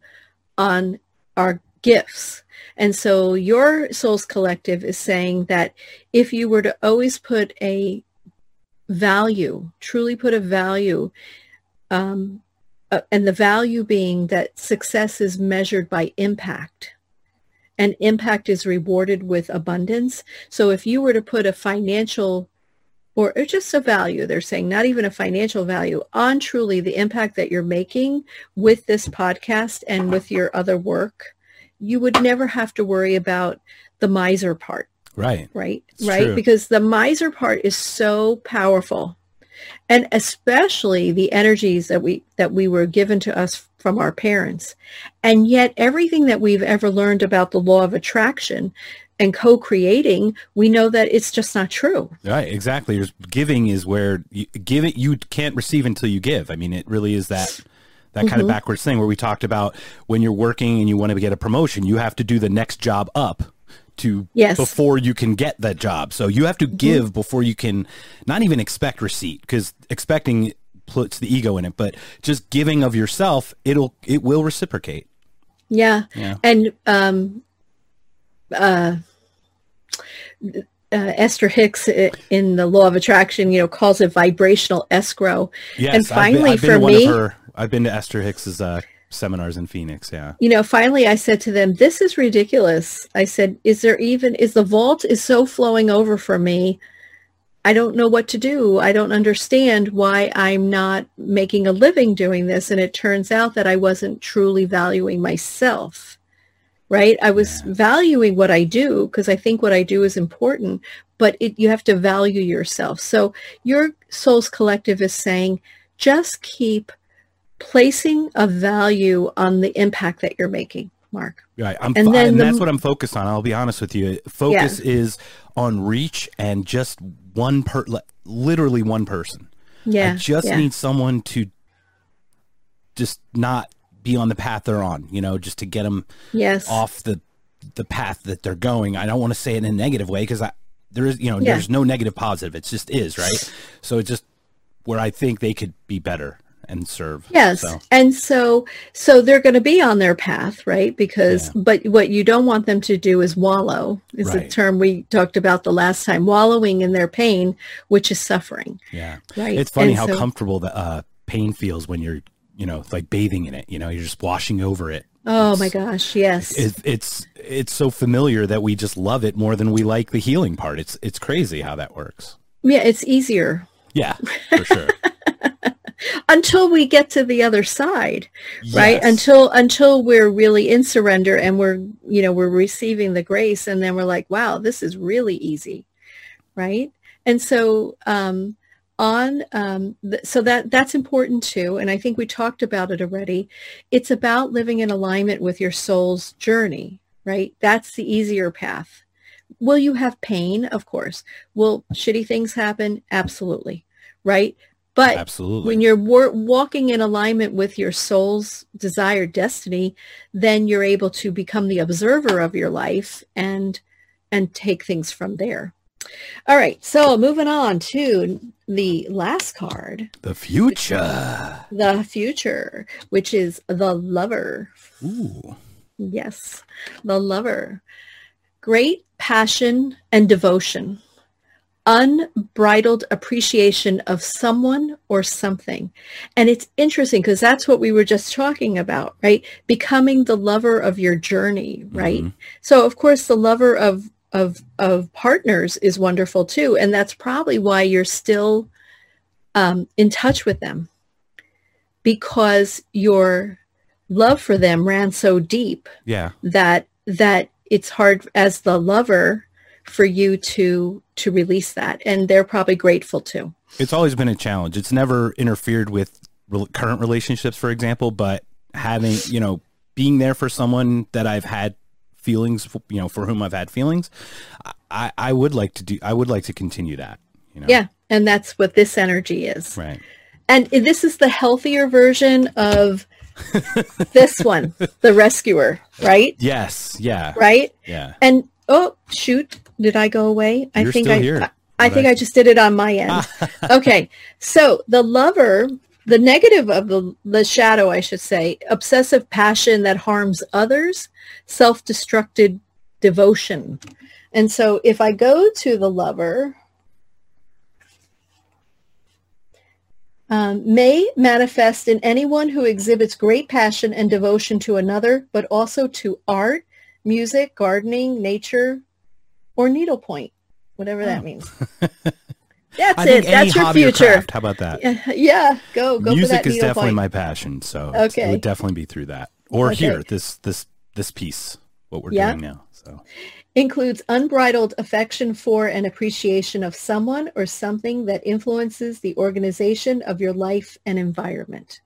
Speaker 2: on our gifts. And so your Souls Collective is saying that if you were to always put a value, truly put a value, um, uh, and the value being that success is measured by impact and impact is rewarded with abundance. So if you were to put a financial or just a value, they're saying not even a financial value, on truly the impact that you're making with this podcast and with your other work, you would never have to worry about the miser part.
Speaker 1: Right.
Speaker 2: Right. It's right. True. Because the miser part is so powerful. And especially the energies that we that we were given to us from our parents. And yet everything that we've ever learned about the law of attraction and co-creating, we know that it's just not true.
Speaker 1: Right, exactly. Giving is where you give it. You can't receive until you give. I mean, it really is that that kind mm-hmm. of backwards thing where we talked about when you're working and you want to get a promotion, you have to do the next job up to
Speaker 2: yes.
Speaker 1: before you can get that job. So you have to mm-hmm. give before you can not even expect receipt because expecting puts the ego in it, but just giving of yourself, it'll it will reciprocate.
Speaker 2: Yeah. yeah. And um uh, uh, Esther Hicks in the Law of Attraction, you know, calls it vibrational escrow.
Speaker 1: Yes,
Speaker 2: and finally,
Speaker 1: I've been,
Speaker 2: I've been
Speaker 1: for me, her, I've been to Esther Hicks's uh, seminars in Phoenix. Yeah.
Speaker 2: You know, finally, I said to them, "This is ridiculous." I said, "Is there even is the vault is so flowing over for me? I don't know what to do. I don't understand why I'm not making a living doing this." And it turns out that I wasn't truly valuing myself right? I was yeah. valuing what I do because I think what I do is important, but it, you have to value yourself. So your Souls Collective is saying just keep placing a value on the impact that you're making. Mark.
Speaker 1: Right. I'm,
Speaker 2: And then
Speaker 1: and
Speaker 2: the-
Speaker 1: that's what I'm focused on. I'll be honest with you. Focus is on reach and just one per, literally one person.
Speaker 2: Yeah.
Speaker 1: I just
Speaker 2: yeah.
Speaker 1: need someone to just not be on the path they're on, you know, just to get them
Speaker 2: yes.
Speaker 1: off the the path that they're going. I don't want to say it in a negative way because I there is you know
Speaker 2: Yeah.
Speaker 1: there's no negative positive. It just is right. So it's just where I think they could be better and serve.
Speaker 2: Yes.
Speaker 1: So,
Speaker 2: And so so they're going to be on their path, right? Because
Speaker 1: Yeah.
Speaker 2: but what you don't want them to do is wallow. Is the term we talked about the last time, wallowing in their pain, which is suffering,
Speaker 1: yeah.
Speaker 2: right?
Speaker 1: It's funny
Speaker 2: And
Speaker 1: how
Speaker 2: so-
Speaker 1: comfortable the uh, pain feels when you're you know like bathing in it. You know, you're just washing over it.
Speaker 2: Oh my gosh, yes.
Speaker 1: It, it's it's so familiar that we just love it more than we like the healing part. It's it's crazy how that works.
Speaker 2: yeah, it's easier
Speaker 1: Yeah, for sure. *laughs*
Speaker 2: until we get to the other side. right? Until until we're really in surrender and we're you know we're receiving the grace and then we're like wow this is really easy right? And so um on um th- so that that's important too and i think we talked about it already. It's about living in alignment with your soul's journey right? That's the easier path. Will you have pain? Of course. Will shitty things happen? Absolutely right but
Speaker 1: Absolutely.
Speaker 2: when you're wor- walking in alignment with your soul's desired destiny then you're able to become the observer of your life and and take things from there all right so moving on to the last card
Speaker 1: the future.
Speaker 2: the future which is the lover
Speaker 1: Ooh.
Speaker 2: yes the lover great passion and devotion unbridled appreciation of someone or something. And it's interesting because that's what we were just talking about, right? Becoming the lover of your journey, right?
Speaker 1: Mhm.
Speaker 2: So of course the lover of of of partners is wonderful too, and that's probably why you're still um, in touch with them because your love for them ran so deep
Speaker 1: Yeah.
Speaker 2: that that it's hard as the lover for you to to release that and they're probably grateful too
Speaker 1: It's always been a challenge. It's never interfered with rel current relationships, for example, but having, you know, being there for someone that I've had feelings, you know, for whom I've had feelings, I, I would like to do, I would like to continue that, you know?
Speaker 2: yeah and that's what this energy is
Speaker 1: Right.
Speaker 2: and this is the healthier version of *laughs* this one the rescuer right
Speaker 1: Yes. Yeah.
Speaker 2: right
Speaker 1: Yeah.
Speaker 2: and oh shoot did i go away? I
Speaker 1: You're
Speaker 2: think
Speaker 1: still
Speaker 2: i
Speaker 1: here.
Speaker 2: I, I think
Speaker 1: I-
Speaker 2: i just did it on my end. *laughs* Okay so the lover the negative of the the shadow i should say obsessive passion that harms others self-destructed devotion. And so if i go to the lover um, may manifest in anyone who exhibits great passion and devotion to another but also to art music gardening nature or needlepoint whatever that
Speaker 1: Oh.
Speaker 2: means *laughs* that's it that's your future
Speaker 1: craft, How about that?
Speaker 2: yeah, yeah, go go for
Speaker 1: Music
Speaker 2: that
Speaker 1: is definitely
Speaker 2: point.
Speaker 1: my passion. So it's- it would definitely be through that or
Speaker 2: Okay.
Speaker 1: here, this, this, this piece, what we're
Speaker 2: Yeah.
Speaker 1: doing now. So
Speaker 2: includes unbridled affection for and appreciation of someone or something that influences the organization of your life and environment.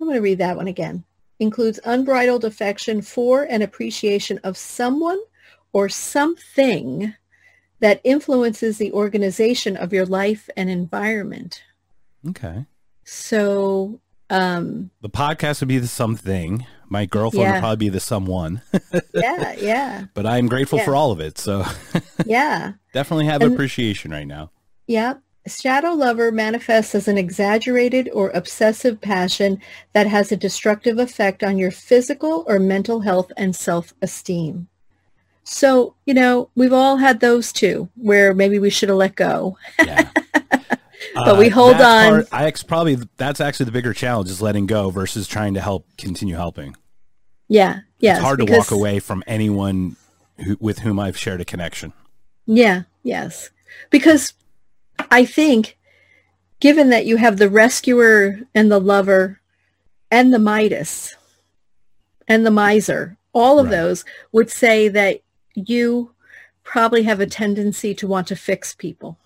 Speaker 2: I'm going to read that one again. Includes unbridled affection for and appreciation of someone or something that influences the organization of your life and environment.
Speaker 1: okay.
Speaker 2: So, um,
Speaker 1: The podcast would be the something. My girlfriend
Speaker 2: Yeah.
Speaker 1: would probably be the someone, *laughs*
Speaker 2: yeah, yeah,
Speaker 1: but I'm grateful
Speaker 2: Yeah.
Speaker 1: for all of it. So *laughs*
Speaker 2: yeah.
Speaker 1: definitely have
Speaker 2: And-
Speaker 1: appreciation right now.
Speaker 2: Yeah. Shadow lover manifests as an exaggerated or obsessive passion that has a destructive effect on your physical or mental health and self-esteem. So, you know, we've all had those too, where maybe we should have let go.
Speaker 1: Yeah. *laughs*
Speaker 2: But we uh,
Speaker 1: hold
Speaker 2: on.
Speaker 1: part- I ex- probably that's actually the bigger challenge is letting go versus trying to help continue helping.
Speaker 2: Yeah. Yeah.
Speaker 1: it's hard to
Speaker 2: because-
Speaker 1: walk away from anyone who, with whom I've shared a connection.
Speaker 2: Yeah. Yes. Because I think given that you have the rescuer and the lover and the Midas and the miser, all of
Speaker 1: Right.
Speaker 2: those would say that you probably have a tendency to want to fix people.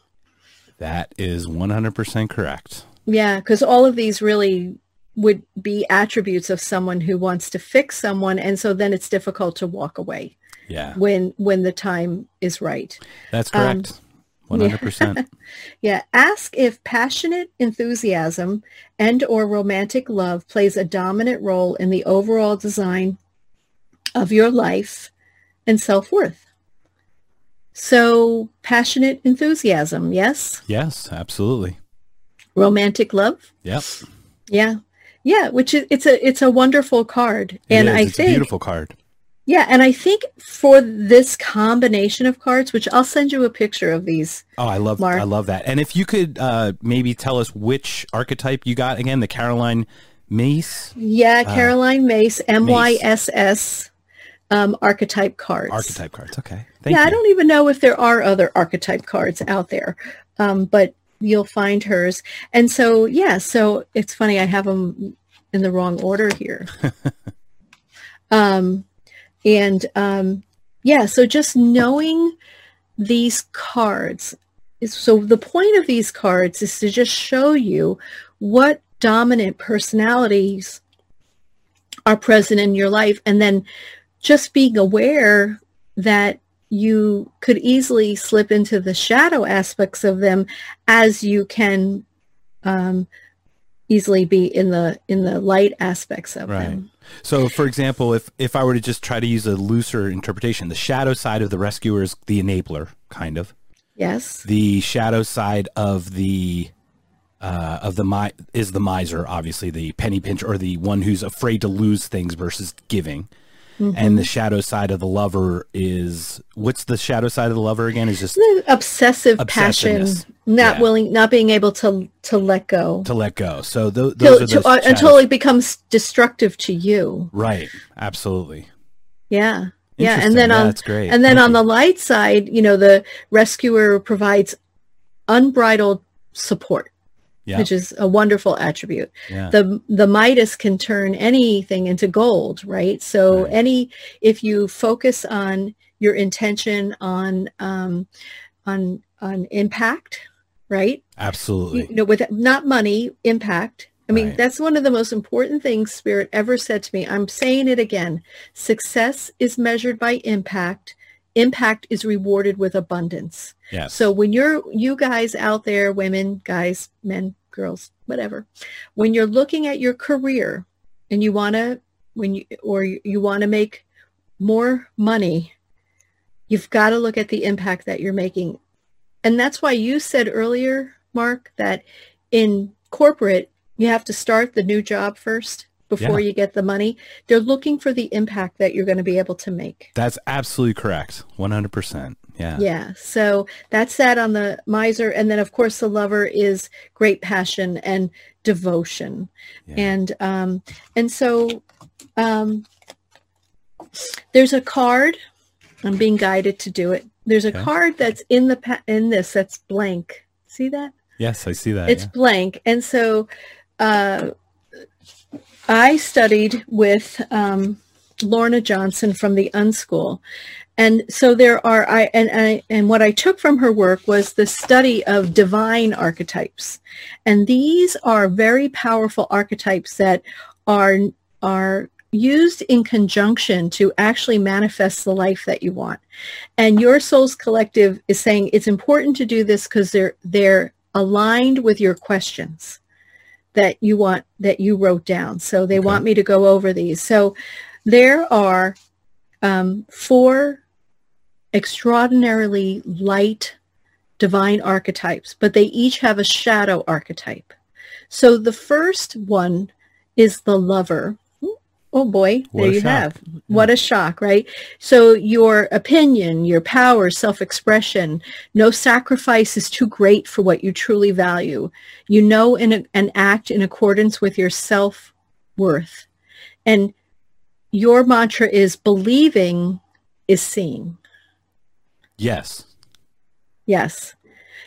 Speaker 1: That is 100% correct.
Speaker 2: Yeah, because all of these really would be attributes of someone who wants to fix someone and so then it's difficult to walk away
Speaker 1: Yeah.
Speaker 2: when when the time is right
Speaker 1: That's
Speaker 2: Um,
Speaker 1: correct. One hundred percent. *laughs*
Speaker 2: yeah ask if passionate enthusiasm and or romantic love plays a dominant role in the overall design of your life and self-worth so passionate enthusiasm yes
Speaker 1: Yes, absolutely.
Speaker 2: romantic love
Speaker 1: Yep.
Speaker 2: yeah yeah which is it's a it's a wonderful card and
Speaker 1: is.
Speaker 2: i
Speaker 1: it's
Speaker 2: think
Speaker 1: a beautiful card.
Speaker 2: Yeah, and I think for this combination of cards, which I'll send you a picture of these.
Speaker 1: Oh, I love
Speaker 2: Mark.
Speaker 1: I love that. And if you could uh, maybe tell us which archetype you got again, the Caroline Myss
Speaker 2: Yeah,
Speaker 1: Uh,
Speaker 2: Caroline Myss, M Y S S, um, archetype cards.
Speaker 1: archetype cards. Okay. Thank
Speaker 2: yeah,
Speaker 1: you.
Speaker 2: I don't even know if there are other archetype cards out there, um, but you'll find hers. And so, yeah, so it's funny I have them in the wrong order here. *laughs* um, and um, yeah, so just knowing these cards is so the point of these cards is to just show you what dominant personalities are present in your life and then just being aware that you could easily slip into the shadow aspects of them as you can um, easily be in the in the light aspects of
Speaker 1: Right.
Speaker 2: them.
Speaker 1: So, for example, if if I were to just try to use a looser interpretation, the shadow side of the rescuer is the enabler, kind of.
Speaker 2: Yes.
Speaker 1: The shadow side of the uh, of the mi- is the miser, obviously the penny pinch or the one who's afraid to lose things versus giving.
Speaker 2: Mm-hmm.
Speaker 1: And the shadow side of the lover is what's the shadow side of the lover again? Is just
Speaker 2: The obsessive passion, not
Speaker 1: Yeah.
Speaker 2: willing, not being able to to let go
Speaker 1: to let go. So th- those are
Speaker 2: to-
Speaker 1: those
Speaker 2: uh, until it becomes destructive to you.
Speaker 1: right. Absolutely.
Speaker 2: Yeah. Yeah, and then
Speaker 1: Yeah,
Speaker 2: on
Speaker 1: that's great.
Speaker 2: and then
Speaker 1: Thank
Speaker 2: on
Speaker 1: you.
Speaker 2: the light side, you know, the rescuer provides unbridled support,
Speaker 1: yeah,
Speaker 2: which is a wonderful attribute.
Speaker 1: yeah.
Speaker 2: the the Midas can turn anything into gold, right? So
Speaker 1: Right.
Speaker 2: any if you focus on your intention on um, on on impact, right?
Speaker 1: Absolutely.
Speaker 2: You know, with not money, impact. I mean,
Speaker 1: Right.
Speaker 2: that's one of the most important things Spirit ever said to me. I'm saying it again. Success is measured by impact. Impact is rewarded with abundance.
Speaker 1: Yes.
Speaker 2: So when you're you guys out there, women, guys, men, girls, whatever, when you're looking at your career and you want to when you or you, you want to make more money, you've got to look at the impact that you're making. And that's why you said earlier, Mark, that in corporate you have to start the new job first before you get the money. They're looking for the impact that you're going to be able to make.
Speaker 1: That's absolutely correct. 100%. Yeah.
Speaker 2: Yeah. So that's that on the miser. And then of course the lover is great passion and devotion.
Speaker 1: Yeah.
Speaker 2: And um and so um there's a card. I'm being guided to do it. There's a
Speaker 1: Okay.
Speaker 2: card that's in the pa- in this that's blank. See that?
Speaker 1: Yes, I see that.
Speaker 2: it's
Speaker 1: yeah.
Speaker 2: blank and so uh, i studied with um, lorna johnson from the unschool. And so there are i and i and what i took from her work was the study of divine archetypes. And these are very powerful archetypes that are are used in conjunction to actually manifest the life that you want. And your souls collective is saying it's important to do this because they're they're aligned with your questions that you want that you wrote down. So they
Speaker 1: Okay.
Speaker 2: want me to go over these. So there are um, four extraordinarily light divine archetypes but they each have a shadow archetype. So the first one is the lover. Oh boy
Speaker 1: What
Speaker 2: there you
Speaker 1: shock.
Speaker 2: have. What a shock right? So your opinion your power self-expression no sacrifice is too great for what you truly value. You know and, and act in accordance with your self-worth. And your mantra is believing is seeing
Speaker 1: Yes.
Speaker 2: Yes.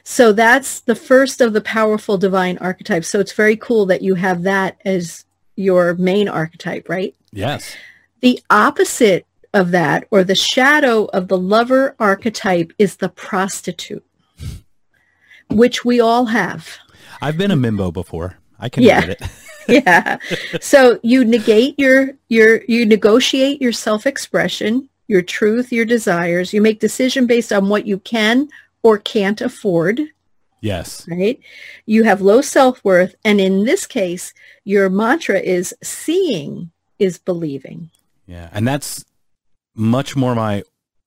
Speaker 2: So that's the first of the powerful divine archetypes. So it's very cool that you have that as your main archetype, right?
Speaker 1: Yes.
Speaker 2: The opposite of that, or the shadow of the lover archetype, is the prostitute, which we all have.
Speaker 1: I've been a mimbo before. I can
Speaker 2: Yeah.
Speaker 1: admit it. *laughs* *laughs*
Speaker 2: yeah. So you negate your your you negotiate your self-expression, your truth, your desires. You make decision based on what you can or can't afford.
Speaker 1: Yes.
Speaker 2: Right? You have low self-worth and in this case, your mantra is seeing is believing.
Speaker 1: Yeah. And that's much more my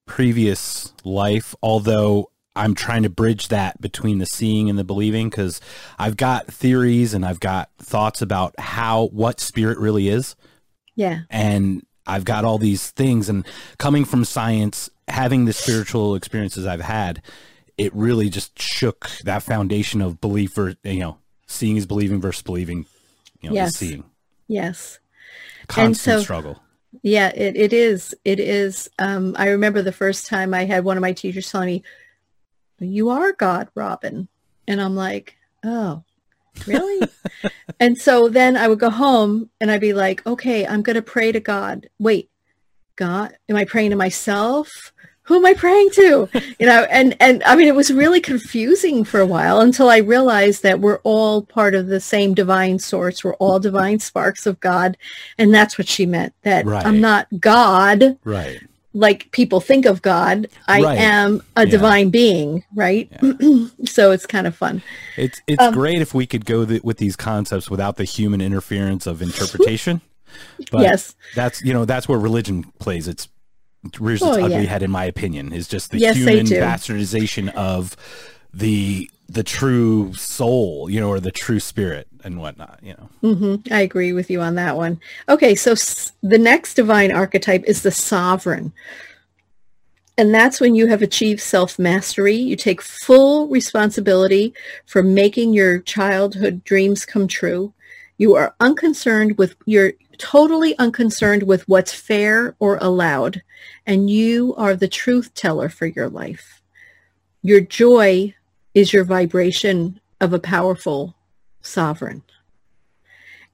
Speaker 1: previous life, although I'm trying to bridge that between the seeing and the believing because I've got theories and I've got thoughts about how what spirit really is.
Speaker 2: Yeah.
Speaker 1: And I've got all these things and coming from science, having the spiritual experiences I've had, it really just shook that foundation of belief or you know, seeing is believing versus believing, you know,
Speaker 2: yes.
Speaker 1: is seeing.
Speaker 2: Yes.
Speaker 1: Constant so, struggle.
Speaker 2: Yeah, it, it is. It is. Um, I remember the first time I had one of my teachers telling me, you are God, Robin. And I'm like, oh, really? *laughs* and so then I would go home and I'd be like, okay, I'm going to pray to God. Wait, God, am I praying to myself? Who am I praying to? *laughs* You know, and, and I mean, it was really confusing for a while until I realized that we're all part of the same divine source. We're all divine sparks of God. And that's what she meant, that right. I'm not God.
Speaker 1: Right
Speaker 2: like people think of God. I right. am a yeah. divine being, right? Yeah. *clears throat* so it's kind of fun.
Speaker 1: It's it's um, great if we could go the, with these concepts without the human interference of interpretation. *laughs*
Speaker 2: But yes,
Speaker 1: that's you know that's where religion plays its rears its oh, ugly yeah. head, in my opinion, is just the yes, human bastardization of the the true soul, you know, or the true spirit and whatnot, you know.
Speaker 2: Mm-hmm. I agree with you on that one. Okay, so s- the next divine archetype is the sovereign. And that's when you have achieved self-mastery. You take full responsibility for making your childhood dreams come true. You are unconcerned with, you're totally unconcerned with what's fair or allowed. And you are the truth teller for your life. Your joy is your vibration of a powerful sovereign.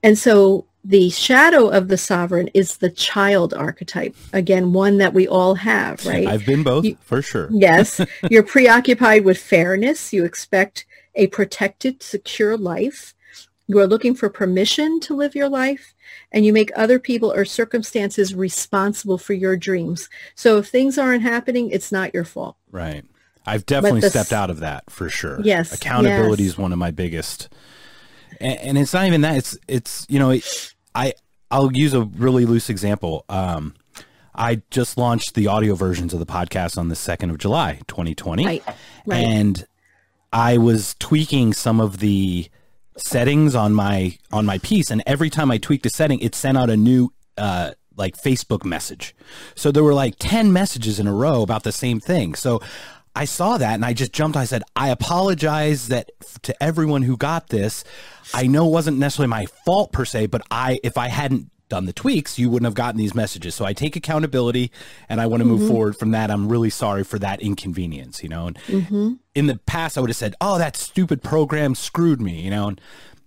Speaker 2: And so the shadow of the sovereign is the child archetype. Again, one that we all have, *laughs* right?
Speaker 1: I've been both you, for sure. *laughs*
Speaker 2: yes. You're preoccupied with fairness. You expect a protected, secure life. You are looking for permission to live your life and you make other people or circumstances responsible for your dreams. So if things aren't happening, it's not your fault.
Speaker 1: Right. I've definitely stepped out of that for sure.
Speaker 2: Yes.
Speaker 1: Accountability
Speaker 2: yes.
Speaker 1: is one of my biggest and, and, it's not even that. It's it's you know, it, I I'll use a really loose example. Um I just launched the audio versions of the podcast on the 2nd of July, 2020. Right. right. And I was tweaking some of the settings on my on my piece and every time I tweaked a setting it sent out a new uh like Facebook message. So there were like 10 messages in a row about the same thing. So I saw that and I just jumped. I said, I apologize that to everyone who got this. I know it wasn't necessarily my fault per se, but I, if I hadn't done the tweaks, you wouldn't have gotten these messages. So I take accountability and I want to mm-hmm. move forward from that. I'm really sorry for that inconvenience, you know, and mm-hmm. in the past I would have said, Oh, that stupid program screwed me, you know, and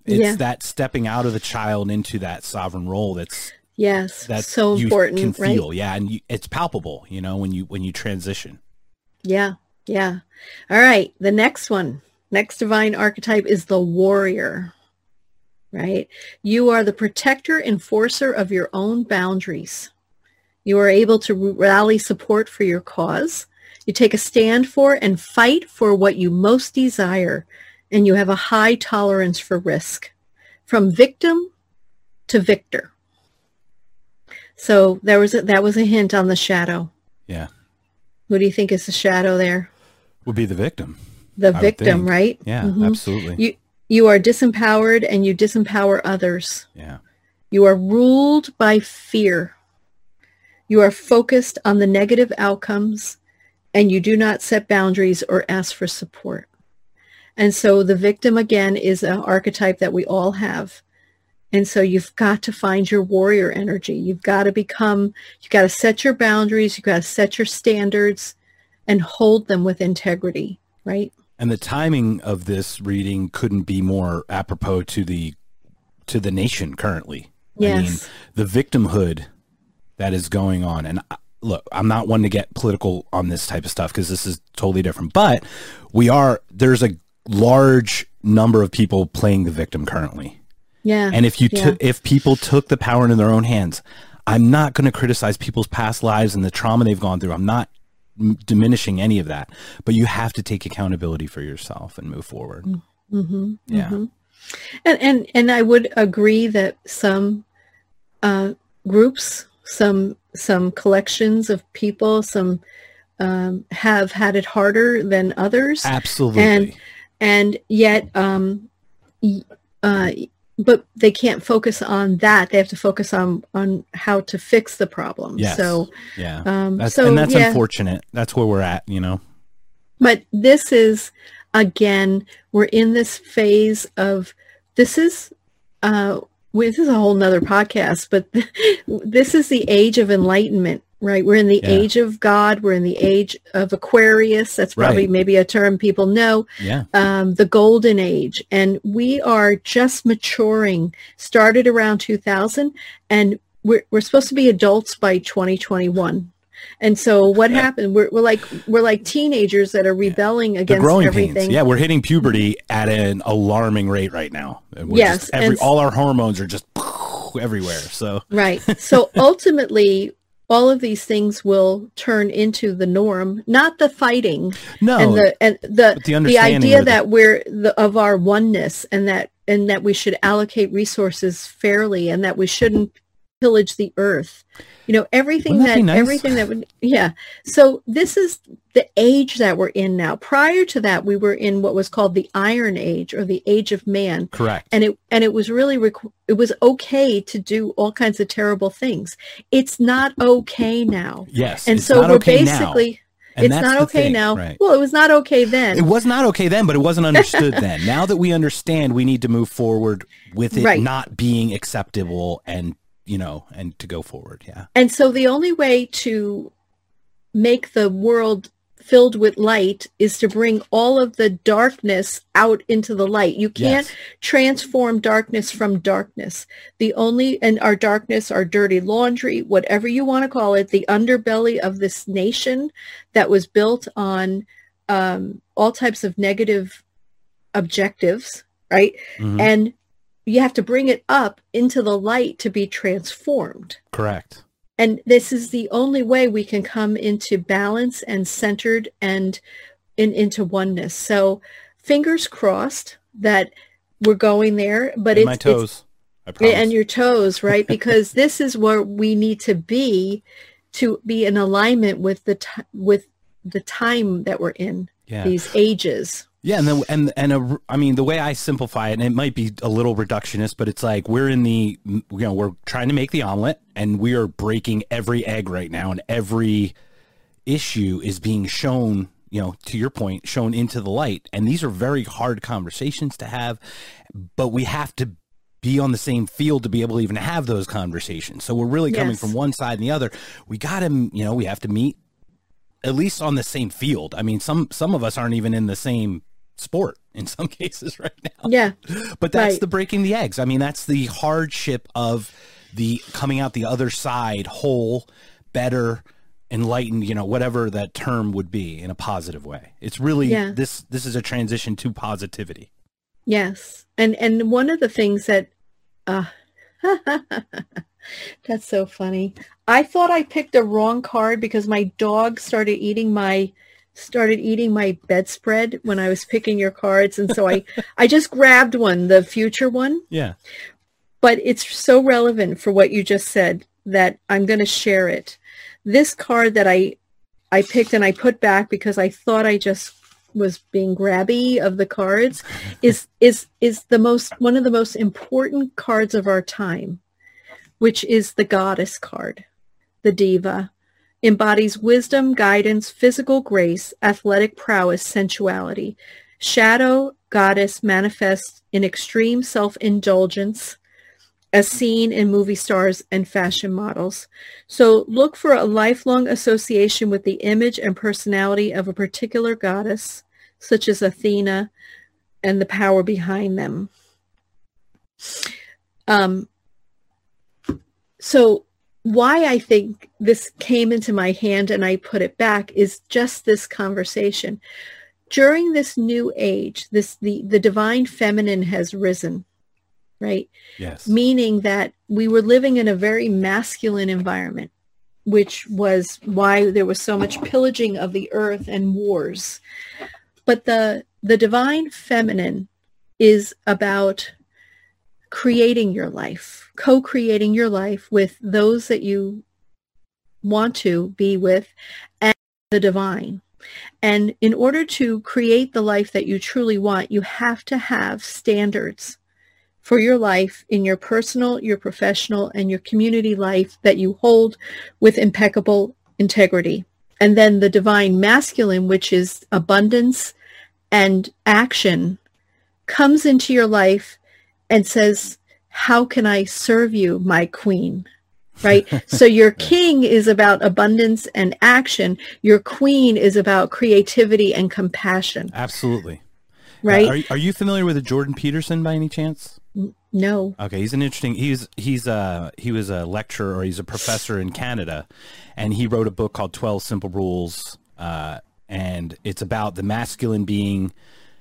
Speaker 1: it's yeah. that stepping out of the child into that sovereign role. That's,
Speaker 2: yes, that's so important. Can feel.
Speaker 1: Right? Yeah. And you, it's palpable, you know, when you, when you transition.
Speaker 2: Yeah. Yeah. All right. The next one, next divine archetype is the warrior, right? You are the protector, enforcer of your own boundaries. You are able to rally support for your cause. You take a stand for and fight for what you most desire, and you have a high tolerance for risk, from victim to victor. So there was a, that was a hint on the shadow.
Speaker 1: Yeah.
Speaker 2: Who do you think is the shadow there?
Speaker 1: Would be the victim.
Speaker 2: The I victim, right?
Speaker 1: Yeah, mm-hmm. absolutely.
Speaker 2: You you are disempowered and you disempower others.
Speaker 1: Yeah.
Speaker 2: You are ruled by fear. You are focused on the negative outcomes and you do not set boundaries or ask for support. And so the victim again is an archetype that we all have. And so you've got to find your warrior energy. You've got to become, you've got to set your boundaries. You've got to set your standards and hold them with integrity, right?
Speaker 1: And the timing of this reading couldn't be more apropos to the to the nation currently.
Speaker 2: Yes. I
Speaker 1: mean, the victimhood that is going on and uh, look, I'm not one to get political on this type of stuff because this is totally different, but we are there's a large number of people playing the victim currently.
Speaker 2: Yeah.
Speaker 1: And if you
Speaker 2: yeah.
Speaker 1: took if people took the power into their own hands, I'm not going to criticize people's past lives and the trauma they've gone through. I'm not diminishing any of that, but you have to take accountability for yourself and move forward.
Speaker 2: Mm-hmm,
Speaker 1: Yeah.
Speaker 2: mhm. And and and I would agree that some uh, groups, some some collections of people, some um, have had it harder than others,
Speaker 1: Absolutely.
Speaker 2: And- and yet, um, uh, but they can't focus on that. They have to focus on on how to fix the problem.
Speaker 1: Yes.
Speaker 2: So,
Speaker 1: yeah.
Speaker 2: um,
Speaker 1: That's,
Speaker 2: so
Speaker 1: and that's
Speaker 2: yeah.
Speaker 1: unfortunate. That's where we're at, you know.
Speaker 2: But this is, again, we're in this phase of, this is, uh, this is a whole nother podcast, but *laughs* this is the age of enlightenment, right? We're in the
Speaker 1: Yeah.
Speaker 2: age of God. We're in the age of Aquarius. That's probably
Speaker 1: Right.
Speaker 2: maybe a term people know.
Speaker 1: Yeah.
Speaker 2: Um, the golden age. And we are just maturing, started around 2000, and we're, we're supposed to be adults by 2021. And so what happened? We're, we're like we're like teenagers that are rebelling against
Speaker 1: growing
Speaker 2: everything.
Speaker 1: pains. Yeah, we're hitting puberty at an alarming rate right now. We're
Speaker 2: Yes,
Speaker 1: every all our hormones are just everywhere. So
Speaker 2: Right. *laughs* So ultimately, all of these things will turn into the norm, not the fighting
Speaker 1: no,
Speaker 2: and the and the
Speaker 1: the
Speaker 2: the, idea
Speaker 1: the-
Speaker 2: that we're the, of our oneness and that and that we should allocate resources fairly and that we shouldn't pillage the earth. You know, everything
Speaker 1: Wouldn't that
Speaker 2: that,
Speaker 1: nice?
Speaker 2: everything that would yeah. So this is the age that we're in now. Prior to that, we were in what was called the Iron Age or the Age of Man
Speaker 1: correct.
Speaker 2: and it and it was really requ- it was okay to do all kinds of terrible things it's not okay now
Speaker 1: yes,
Speaker 2: and so we're
Speaker 1: okay now.
Speaker 2: basically
Speaker 1: And
Speaker 2: it's not okay
Speaker 1: thing,
Speaker 2: now
Speaker 1: right.
Speaker 2: well it was not okay then
Speaker 1: It was not okay then, but it wasn't understood then. Now that we understand, we need to move forward with it
Speaker 2: Right.
Speaker 1: not being acceptable and, you know, and to go forward. Yeah.
Speaker 2: and so the only way to make the world filled with light is to bring all of the darkness out into the light you can't
Speaker 1: Yes.
Speaker 2: transform darkness from darkness. The only, and our darkness, our dirty laundry, whatever you want to call it, the underbelly of this nation that was built on um, all types of negative objectives, right?
Speaker 1: Mhm.
Speaker 2: And you have to bring it up into the light to be transformed.
Speaker 1: Correct.
Speaker 2: And this is the only way we can come into balance and centered and in, into oneness. So fingers crossed that we're going there, but
Speaker 1: And
Speaker 2: it's,
Speaker 1: my
Speaker 2: it's
Speaker 1: toes. I
Speaker 2: and your toes, right? Because *laughs* this is where we need to be to be in alignment with the with the time that we're in,
Speaker 1: yeah.
Speaker 2: these ages.
Speaker 1: Yeah, and then and and a, I mean the way I simplify it, and it might be a little reductionist, but it's like we're in the you know we're trying to make the omelet, and we are breaking every egg right now, and every issue is being shown, you know, to your point, shown into the light, and these are very hard conversations to have, but we have to be on the same field to be able to even have those conversations. So we're really coming
Speaker 2: Yes.
Speaker 1: from one side and the other. We got to, you know, we have to meet at least on the same field. I mean, some some of us aren't even in the same sport in some *laughs* cases right now.
Speaker 2: Yeah,
Speaker 1: But that's
Speaker 2: Right.
Speaker 1: the breaking the eggs. I mean, that's the hardship of the coming out the other side whole, better, enlightened, you know, whatever that term would be in a positive way. It's really
Speaker 2: Yeah.
Speaker 1: this this is a transition to positivity.
Speaker 2: yes. And and one of the things that uh *laughs* That's so funny. I thought I picked the wrong card because my dog started eating my started eating my bedspread when I was picking your cards and so I *laughs* I just grabbed one, the future one,
Speaker 1: Yeah.
Speaker 2: but it's so relevant for what you just said that I'm going to share it. This card that I I picked and I put back because I thought I just was being grabby of the cards *laughs* is is is the most one of the most important cards of our time, which is the goddess card. The diva embodies wisdom, guidance, physical grace, athletic prowess, sensuality. Shadow goddess manifests in extreme self-indulgence as seen in movie stars and fashion models. So look for a lifelong association with the image and personality of a particular goddess, such as Athena, and the power behind them. Um, so why I think this came into my hand and I put it back is just this conversation. During this new age, this the, the divine feminine has risen right?
Speaker 1: Yes.
Speaker 2: Meaning that we were living in a very masculine environment, which was why there was so much pillaging of the earth and wars. But the the divine feminine is about creating your life, co-creating your life with those that you want to be with and the divine. And in order to create the life that you truly want, you have to have standards for your life in your personal, your professional, and your community life that you hold with impeccable integrity. And then the divine masculine, which is abundance and action, comes into your life and says, how can I serve you, my queen? Right? so your *laughs* king is about abundance and action. Your queen is about creativity and compassion.
Speaker 1: Absolutely.
Speaker 2: Right?
Speaker 1: Are, are you familiar with Jordan Peterson by any chance?
Speaker 2: No.
Speaker 1: Okay, he's an interesting. He's he's uh he was a lecturer or he's a professor in Canada, and he wrote a book called Twelve Simple Rules, uh, and it's about the masculine being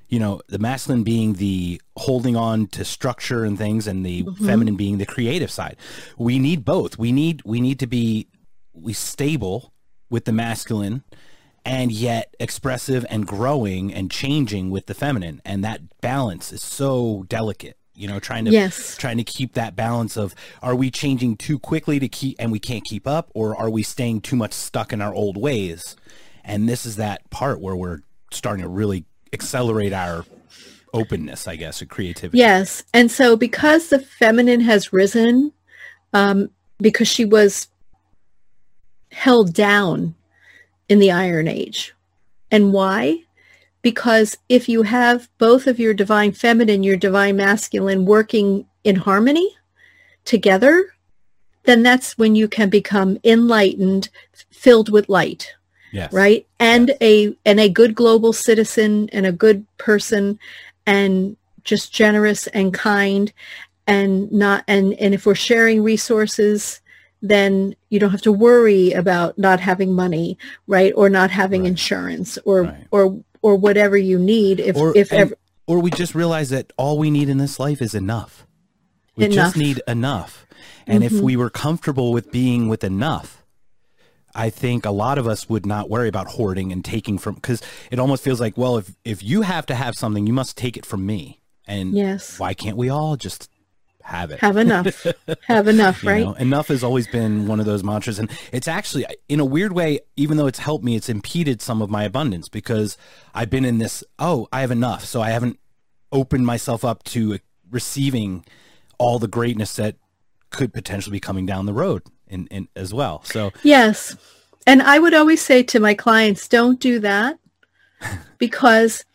Speaker 1: you know, the masculine being the holding on to structure and things and the mm-hmm. feminine being the creative side. We need both. We need we need to be we stable with the masculine and yet expressive and growing and changing with the feminine and that balance is so delicate you know trying to
Speaker 2: yes.
Speaker 1: trying to keep that balance of are we changing too quickly to keep and we can't keep up or are we staying too much stuck in our old ways and this is that part where we're starting to really accelerate our openness, I guess, or creativity.
Speaker 2: Yes. And so because the feminine has risen, um, because she was held down in the Iron Age. And why? Because if you have both of your divine feminine, your divine masculine working in harmony together, then that's when you can become enlightened, filled with light
Speaker 1: yes.
Speaker 2: right? And yes. a and a good global citizen and a good person and just generous and kind and not and and if we're sharing resources then you don't have to worry about not having money, right? Or not having right. insurance or right. or or whatever you need if
Speaker 1: or,
Speaker 2: if ever
Speaker 1: or we just realize that all we need in this life is enough. We enough. just need enough. And mm-hmm. if we were comfortable with being with enough, I think a lot of us would not worry about hoarding and taking from because it almost feels like, well, if if you have to have something, you must take it from me. And
Speaker 2: yes,
Speaker 1: why can't we all just have it?
Speaker 2: Have enough. *laughs* have enough, right? Know,
Speaker 1: enough has always been one of those mantras, and it's actually, in a weird way, even though it's helped me, it's impeded some of my abundance because I've been in this. Oh, I have enough, so I haven't opened myself up to receiving all the greatness that could potentially be coming down the road in, in as well. So
Speaker 2: yes, and I would always say to my clients, don't do that *laughs* because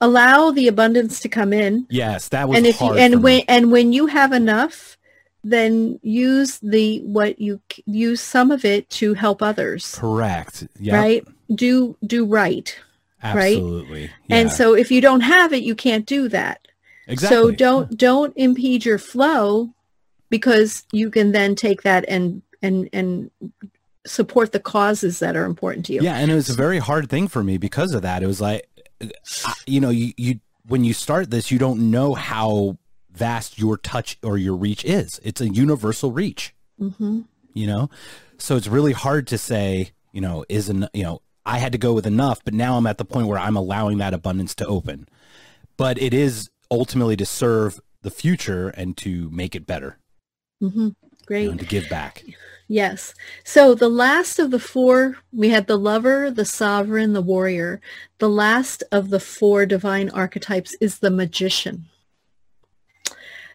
Speaker 2: allow the abundance to come in.
Speaker 1: Yes, that was
Speaker 2: and
Speaker 1: if
Speaker 2: you and when me. and when you have enough, then use the what you use some of it to help others.
Speaker 1: Correct.
Speaker 2: Yep. Right. Do do right.
Speaker 1: Absolutely.
Speaker 2: Right. Yeah. And so if you don't have it, you can't do that.
Speaker 1: Exactly.
Speaker 2: So don't don't impede your flow because you can then take that and and and support the causes that are important to you.
Speaker 1: Yeah, and it was a very hard thing for me because of that. It was like you know, you you when you start this, you don't know how vast your touch or your reach is. It's a universal reach.
Speaker 2: Mm-hmm.
Speaker 1: You know, so it's really hard to say. You know, isn't you know I had to go with enough, but now I'm at the point where I'm allowing that abundance to open. But it is ultimately to serve the future and to make it better.
Speaker 2: Mm-hmm. Great. You
Speaker 1: know, to give back.
Speaker 2: Yes. So the last of the four, we had the lover, the sovereign, the warrior. The last of the four divine archetypes is the magician.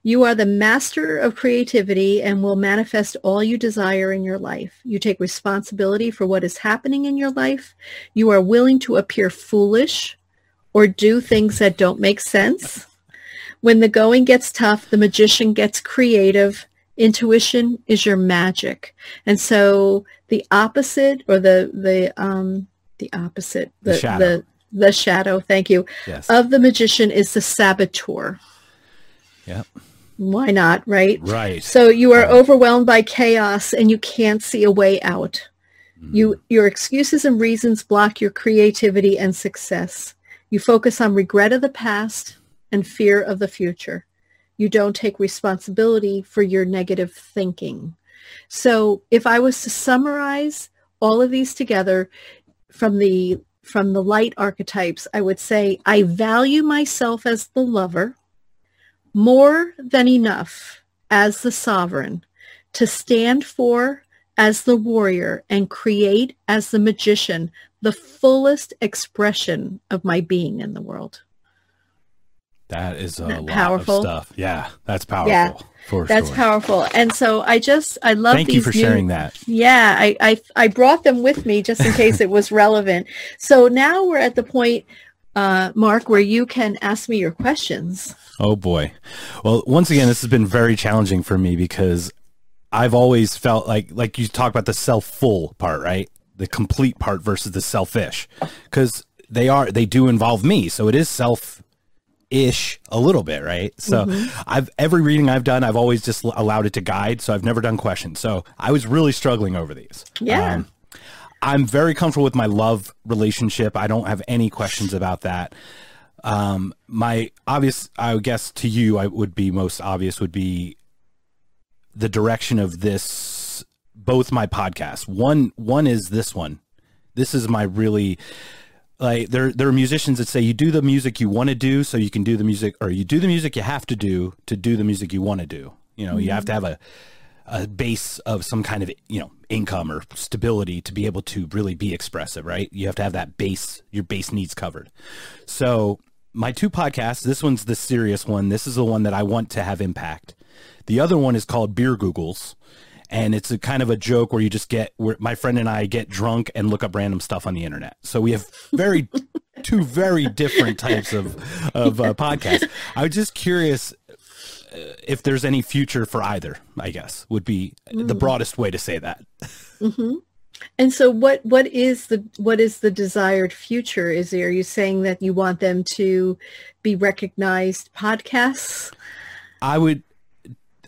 Speaker 2: You are the master of creativity and will manifest all you desire in your life. You take responsibility for what is happening in your life. You are willing to appear foolish or do things that don't make sense. When the going gets tough, the magician gets creative intuition is your magic. And so the opposite or the, the, um, the opposite,
Speaker 1: the, the shadow.
Speaker 2: The, the shadow, thank you,
Speaker 1: yes.
Speaker 2: of the magician is the saboteur.
Speaker 1: Yep.
Speaker 2: Why not, right?
Speaker 1: Right.
Speaker 2: So you are right. overwhelmed by chaos and you can't see a way out. Mm. You your excuses and reasons block your creativity and success. You focus on regret of the past and fear of the future. You don't take responsibility for your negative thinking. So if I was to summarize all of these together from the from the light archetypes, I would say I value myself as the lover more than enough as the sovereign to stand for as the warrior and create as the magician the fullest expression of my being in the world.
Speaker 1: That is a lot
Speaker 2: powerful?
Speaker 1: of stuff. Yeah, that's powerful.
Speaker 2: Yeah,
Speaker 1: for
Speaker 2: That's
Speaker 1: sure.
Speaker 2: powerful. And so I just I love
Speaker 1: Thank
Speaker 2: these
Speaker 1: you for
Speaker 2: new-
Speaker 1: sharing that.
Speaker 2: Yeah, I, I I brought them with me just in case it was relevant. So now we're at the point, uh, Mark, where you can ask me your questions.
Speaker 1: Oh boy. Well, once again, this has been very challenging for me because I've always felt like like you talk about the self full part, right? The complete part versus the selfish. Cuz they are they do involve me. So it is self ish a little bit, right? So I've every reading I've done, I've always just allowed it to guide, so I've never done questions. So I was really struggling over these.
Speaker 2: Yeah.
Speaker 1: Um, I'm very comfortable with my love relationship. I don't have any questions about that. Um, my obvious, I guess to you, I would be most obvious would be the direction of this. Both my podcasts. One, one is this one. This is my really like there. There are musicians that say you do the music you want to do, so you can do the music, or you do the music you have to do to do the music you want to do. You know, you have to mm-hmm. have a a base of some kind of you know income or stability to be able to really be expressive right you have to have that base your base needs covered so my two podcasts this one's the serious one this is the one that i want to have impact the other one is called beer googles and it's a kind of a joke where you just get where my friend and i get drunk and look up random stuff on the internet so we have very *laughs* two very different types of of uh, podcasts i was just curious if there's any future for either, I guess would be the broadest way to say that.
Speaker 2: hmm And so what what is the what is the desired future? Is there, are you saying that you want them to be recognized podcasts?
Speaker 1: I would,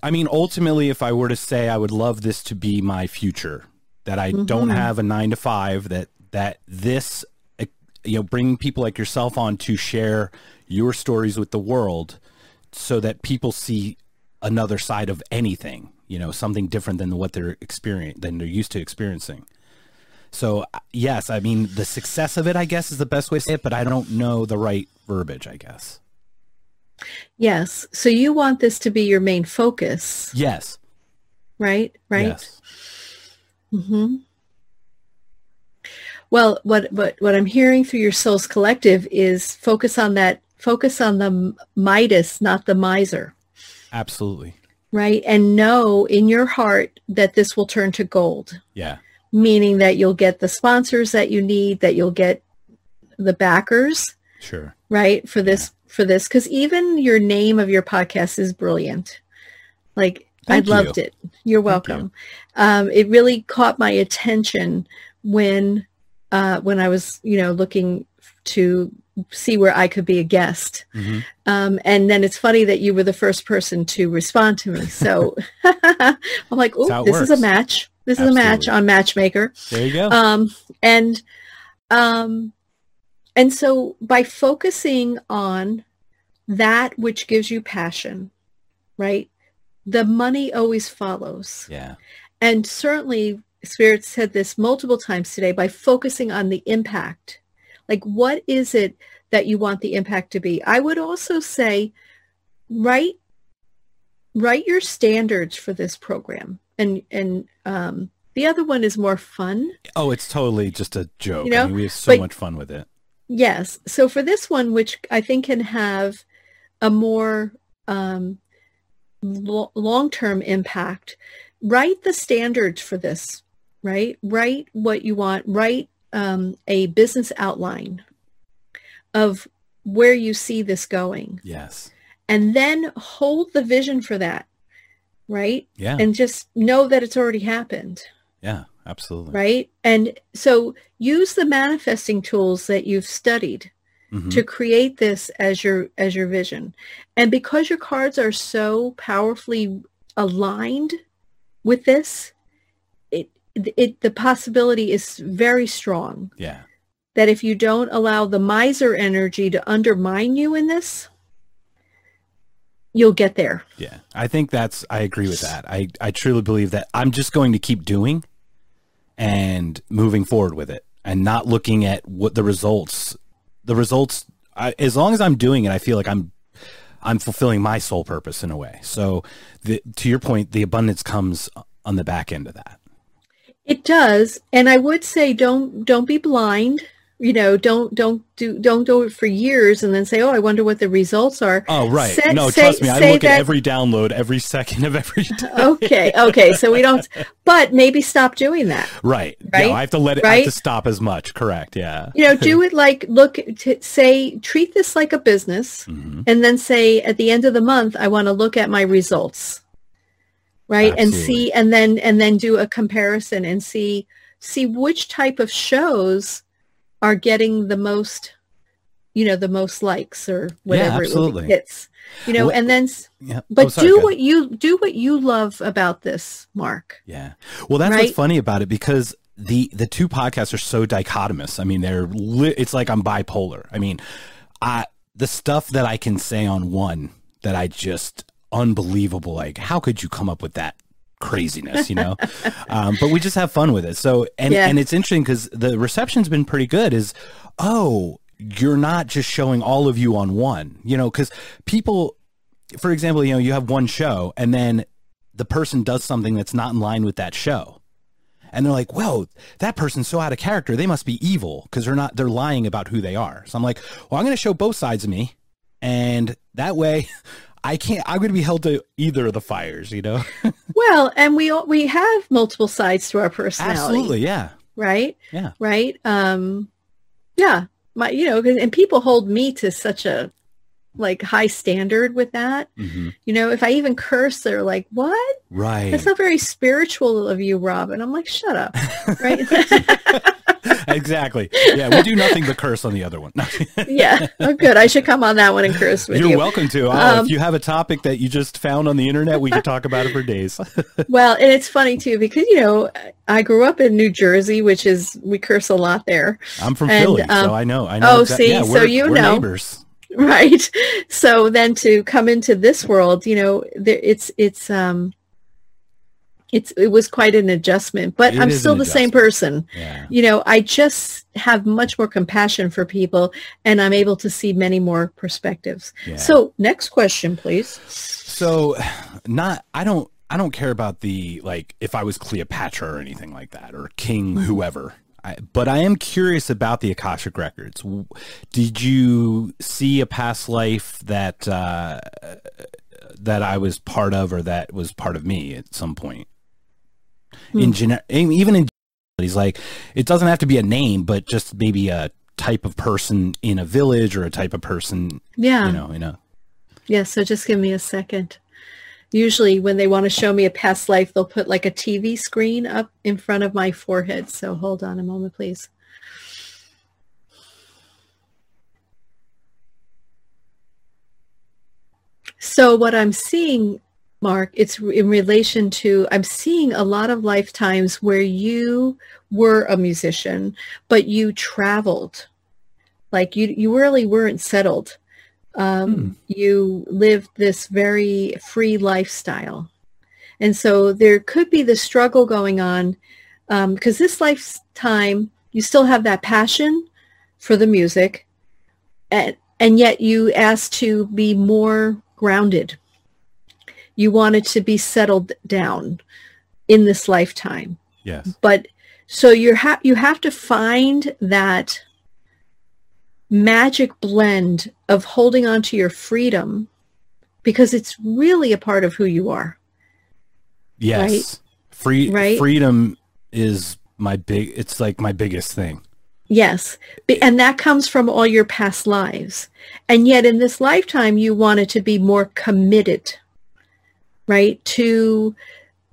Speaker 1: I mean, ultimately, if I were to say, I would love this to be my future. That I don't
Speaker 2: Mhm.
Speaker 1: have a nine to five. That that this, uh, you know, bring people like yourself on to share your stories with the world, so that people see another side of anything. You know, something different than what they're experiencing than they're used to experiencing. So uh, yes, I mean the success of it, I guess, is the best way to say it, but I don't know the right verbiage. I guess.
Speaker 2: Yes. So you want this to be your main focus,
Speaker 1: Yes.
Speaker 2: right? Right.
Speaker 1: Yes.
Speaker 2: hmm Well, what, what, what I'm hearing through your Souls Collective is focus on that, focus on the Midas, not the miser,
Speaker 1: Absolutely.
Speaker 2: right? And know in your heart that this will turn to gold,
Speaker 1: Yeah.
Speaker 2: meaning that you'll get the sponsors that you need, that you'll get the backers,
Speaker 1: Sure.
Speaker 2: right? For this, for this, because even your name of your podcast is brilliant. Like
Speaker 1: Thank
Speaker 2: I loved it. You're welcome. Um, it really caught my attention when uh, when I was, you know, looking to see where I could be a guest.
Speaker 1: Mhm.
Speaker 2: Um, and then it's funny that you were the first person to respond to me. So *laughs* *laughs* I'm like, oh, this is a match. This is a match on Matchmaker.
Speaker 1: There you go.
Speaker 2: Um, and um, and so by focusing on that which gives you passion, right? The money always follows.
Speaker 1: yeah.
Speaker 2: And certainly Spirit said this multiple times today by focusing on the impact. Like what is it that you want the impact to be? I would also say write write your standards for this program. And and um the other one is more fun.
Speaker 1: Oh, it's totally just a joke.
Speaker 2: You know,
Speaker 1: I mean, we have so
Speaker 2: but-
Speaker 1: much fun with it.
Speaker 2: Yes. So for this one, which I think can have a more um, lo- long-term impact, write the standards for this, right? Write what you want. Write um, a business outline of where you see this going.
Speaker 1: Yes.
Speaker 2: And then hold the vision for that, right?
Speaker 1: Yeah.
Speaker 2: And just know that it's already happened.
Speaker 1: yeah. Absolutely.
Speaker 2: right? And so use the manifesting tools that you've studied
Speaker 1: Mhm.
Speaker 2: to create this as your as your vision. And because your cards are so powerfully aligned with this, it it the possibility is very strong
Speaker 1: Yeah.
Speaker 2: that if you don't allow the miser energy to undermine you in this, you'll get there.
Speaker 1: Yeah. I think that's I agree with that. I I truly believe that I'm just going to keep doing and moving forward with it and not looking at what the results the results I, as long as I'm doing it I feel like I'm I'm fulfilling my soul purpose in a way. So the, to your point the abundance comes on the back end of that.
Speaker 2: It does, and I would say don't don't be blind you know don't don't do don't do it for years and then say oh i wonder what the results are.
Speaker 1: Oh right. No say, trust me i look that, at every download every second of every day.
Speaker 2: okay okay so we don't but maybe stop doing that.
Speaker 1: Right. Right? Yeah, i have to let it right? I have to stop as much. Correct yeah.
Speaker 2: You know do it like look to say treat this like a business mm-hmm. and then say at the end of the month i want to look at my results. Right? Absolutely. and see and then and then do a comparison and see see which type of shows are getting the most you know the most likes or whatever yeah, it hits you know well, and then yeah. Oh, but oh, sorry, do what you do what you love about this mark.
Speaker 1: Yeah. Well that's right? what's funny about it because the the two podcasts are so dichotomous. I mean they're li- it's like i'm bipolar. I mean i the stuff that i can say on one that i just unbelievable like how could you come up with that craziness, you know. *laughs* um, but we just have fun with it. So and yeah. and it's interesting because the reception's been pretty good. Is oh you're not just showing all of you on one, you know, because people, for example, you know, you have one show and then the person does something that's not in line with that show. And they're like, "Whoa, that person's so out of character. They must be evil because they're not. They're lying about who they are." So I'm like, "Well, I'm going to show both sides of me, and that way, I can't. I'm going to be held to either of the fires, you know. *laughs*
Speaker 2: well, and we we have multiple sides to our personality.
Speaker 1: Absolutely, yeah.
Speaker 2: Right.
Speaker 1: Yeah.
Speaker 2: Right. Um. Yeah. My, you know, and people hold me to such a like high standard with that. Mm-hmm. You know, if I even curse, they're like, "What?
Speaker 1: Right?
Speaker 2: That's not very spiritual of you, Rob." And I'm like, "Shut up!" *laughs* Right? *laughs*
Speaker 1: exactly. Yeah, we do nothing but curse on the other one. *laughs*
Speaker 2: yeah. Oh, good. I should come on that one and curse with
Speaker 1: You're
Speaker 2: you.
Speaker 1: You're welcome to. Oh, um, if you have a topic that you just found on the internet, we could talk about it for days. *laughs*
Speaker 2: well, and it's funny too because you know I grew up in New Jersey, which is we curse a lot there.
Speaker 1: I'm from and, Philly, um, so I know. I know.
Speaker 2: Oh, see, yeah, so you know. Neighbors. *laughs* Right. So then to come into this world, you know, there, it's it's um it's it was quite an adjustment but it i'm still the same person yeah. you know i just have much more compassion for people and i'm able to see many more perspectives yeah. so next question please
Speaker 1: so not i don't i don't care about the like if i was cleopatra or anything like that or king mm-hmm. whoever I, but I am curious about the Akashic records. Did you see a past life that uh, that I was part of, or that was part of me at some point? In hmm. gener- even in he's like it doesn't have to be a name but just maybe a type of person in a village or a type of person
Speaker 2: yeah.
Speaker 1: you know you know
Speaker 2: yeah so just give me a second. Usually when they want to show me a past life they'll put like a tv screen up in front of my forehead so hold on a moment please. So what i'm seeing Mark, it's in relation to, I'm seeing a lot of lifetimes where you were a musician, but you traveled. Like you, you really weren't settled. Um, hmm. You lived this very free lifestyle. And so there could be the struggle going on because um, this lifetime, you still have that passion for the music, and, and yet you asked to be more grounded you wanted to be settled down in this lifetime.
Speaker 1: Yes.
Speaker 2: But so you have you have to find that magic blend of holding on to your freedom because it's really a part of who you are.
Speaker 1: Yes. Right? Free right? freedom is my big it's like my biggest thing.
Speaker 2: Yes. And that comes from all your past lives. And yet in this lifetime you wanted to be more committed right, to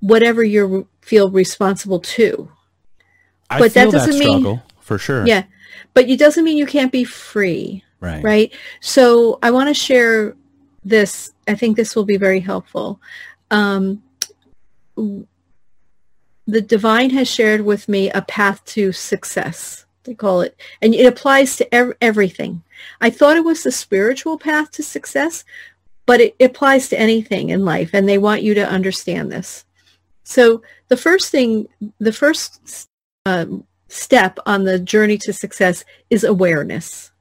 Speaker 2: whatever you feel responsible to.
Speaker 1: I but that doesn't that struggle, mean for sure.
Speaker 2: Yeah. But it doesn't mean you can't be free.
Speaker 1: Right.
Speaker 2: Right. So I want to share this. I think this will be very helpful. Um, the divine has shared with me a path to success they call it and it applies to ev- everything i thought it was the spiritual path to success but it applies to anything in life and they want you to understand this. So the first thing, the first um, step on the journey to success is awareness,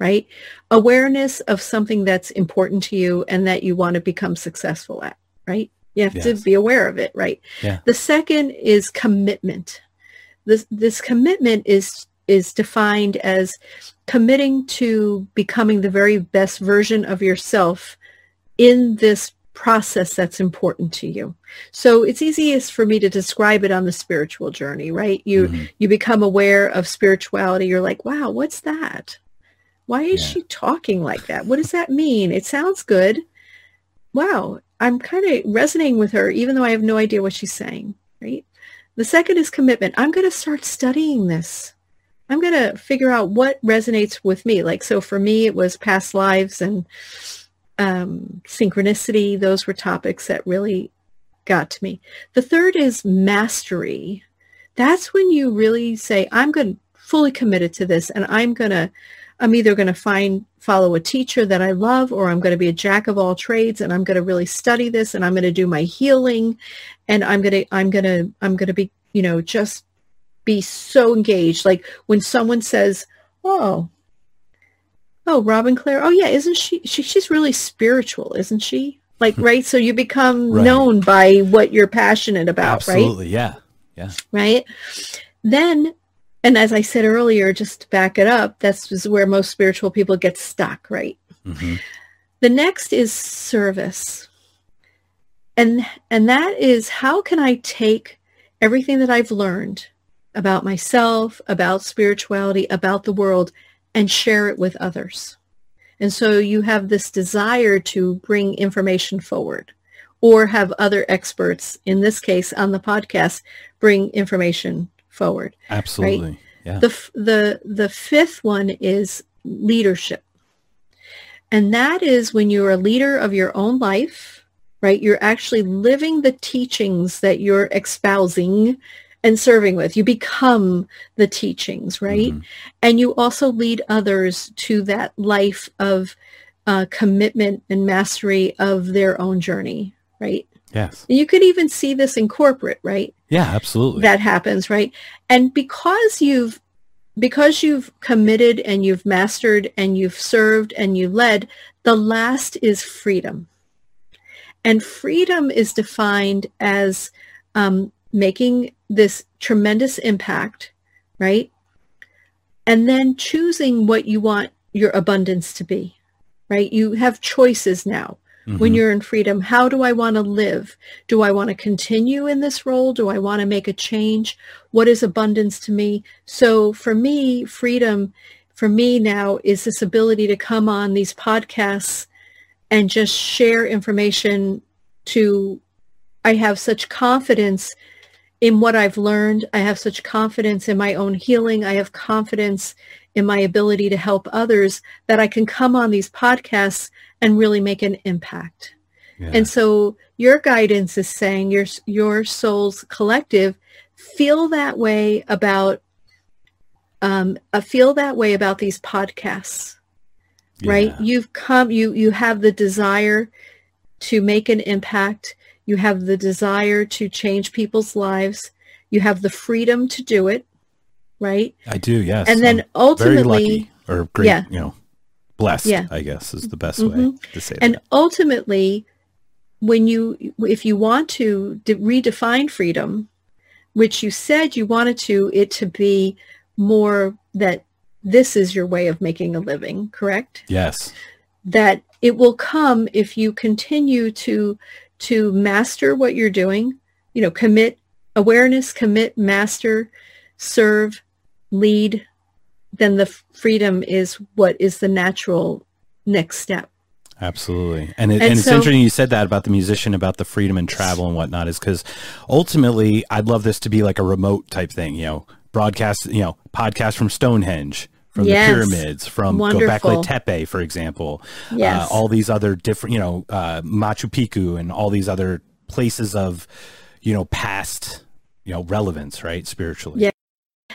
Speaker 2: right? Awareness of something that's important to you and that you want to become successful at, right? You have yes. to be aware of it, right?
Speaker 1: Yeah.
Speaker 2: The second is commitment. This this commitment is is defined as committing to becoming the very best version of yourself in this process that's important to you. So it's easiest for me to describe it on the spiritual journey, right? You mm-hmm. you become aware of spirituality. You're like, wow, what's that? Why is yeah. she talking like that? What does that mean? It sounds good. Wow, I'm kind of resonating with her, even though I have no idea what she's saying, right? The second is commitment. I'm going to start studying this. I'm going to figure out what resonates with me. Like, so for me, it was past lives and um, synchronicity. Those were topics that really got to me. The third is mastery. That's when you really say, I'm going to fully committed to this and I'm going to, I'm either going to find, follow a teacher that I love or I'm going to be a jack of all trades and I'm going to really study this and I'm going to do my healing and I'm going to, I'm going to, I'm going to be, you know, just be so engaged. Like when someone says, oh, oh, Robin Clare, oh yeah, isn't she, she she's really spiritual, isn't she? Like, hmm. right? So you become right. known by what you're passionate about,
Speaker 1: Absolutely,
Speaker 2: right?
Speaker 1: Absolutely, yeah. Yeah.
Speaker 2: Right? Then, and as I said earlier, just to back it up, that's where most spiritual people get stuck, right? Mm-hmm. The next is service. And and that is how can I take everything that I've learned about myself, about spirituality, about the world, and share it with others. And so you have this desire to bring information forward or have other experts, in this case on the podcast, bring information forward.
Speaker 1: Absolutely.
Speaker 2: Right?
Speaker 1: Yeah.
Speaker 2: The, the, the fifth one is leadership. And that is when you're a leader of your own life, right? You're actually living the teachings that you're espousing and serving with. You become the teachings, right? Mm-hmm. And you also lead others to that life of uh, commitment and mastery of their own journey, right?
Speaker 1: Yes.
Speaker 2: You could even see this in corporate, right?
Speaker 1: Yeah, absolutely.
Speaker 2: That happens, right? And because you've because you've committed and you've mastered and you've served and you led, the last is freedom. And freedom is defined as um, making this tremendous impact, right? And then choosing what you want your abundance to be, right? You have choices now. Mm-hmm. When you're in freedom, how do I want to live? Do I want to continue in this role? Do I want to make a change? What is abundance to me? So for me, freedom for me now is this ability to come on these podcasts and just share information to I have such confidence in what I've learned. I have such confidence in my own healing. I have confidence in my ability to help others that I can come on these podcasts and really make an impact. Yeah. And so your guidance is saying your your soul's collective feel that way about um, uh, feel that way about these podcasts, yeah. right? You've come, you you have the desire to make an impact. You have the desire to change people's lives. You have the freedom to do it, right?
Speaker 1: I do, yes.
Speaker 2: And then I'm ultimately,
Speaker 1: or great, yeah. you know, blessed, yeah. I guess is the best mm-hmm. way to say
Speaker 2: and
Speaker 1: that. And
Speaker 2: ultimately, when you, if you want to de- redefine freedom, which you said you wanted to it to be more that this is your way of making a living, correct?
Speaker 1: Yes.
Speaker 2: That it will come if you continue to to master what you're doing, you know, commit awareness, commit, master, serve, lead, then the freedom is what is the natural next step.
Speaker 1: Absolutely. And, it, and, and so, it's interesting you said that about the musician, about the freedom and travel and whatnot, is because ultimately I'd love this to be like a remote type thing, you know, broadcast, you know, podcast from Stonehenge, from yes. the pyramids, from Göbekli Tepe, for example.
Speaker 2: Uh, yes.
Speaker 1: Uh, all these other different, you know, uh, Machu Picchu and all these other places of, you know, past, you know, relevance, right? Spiritually.
Speaker 2: Yeah.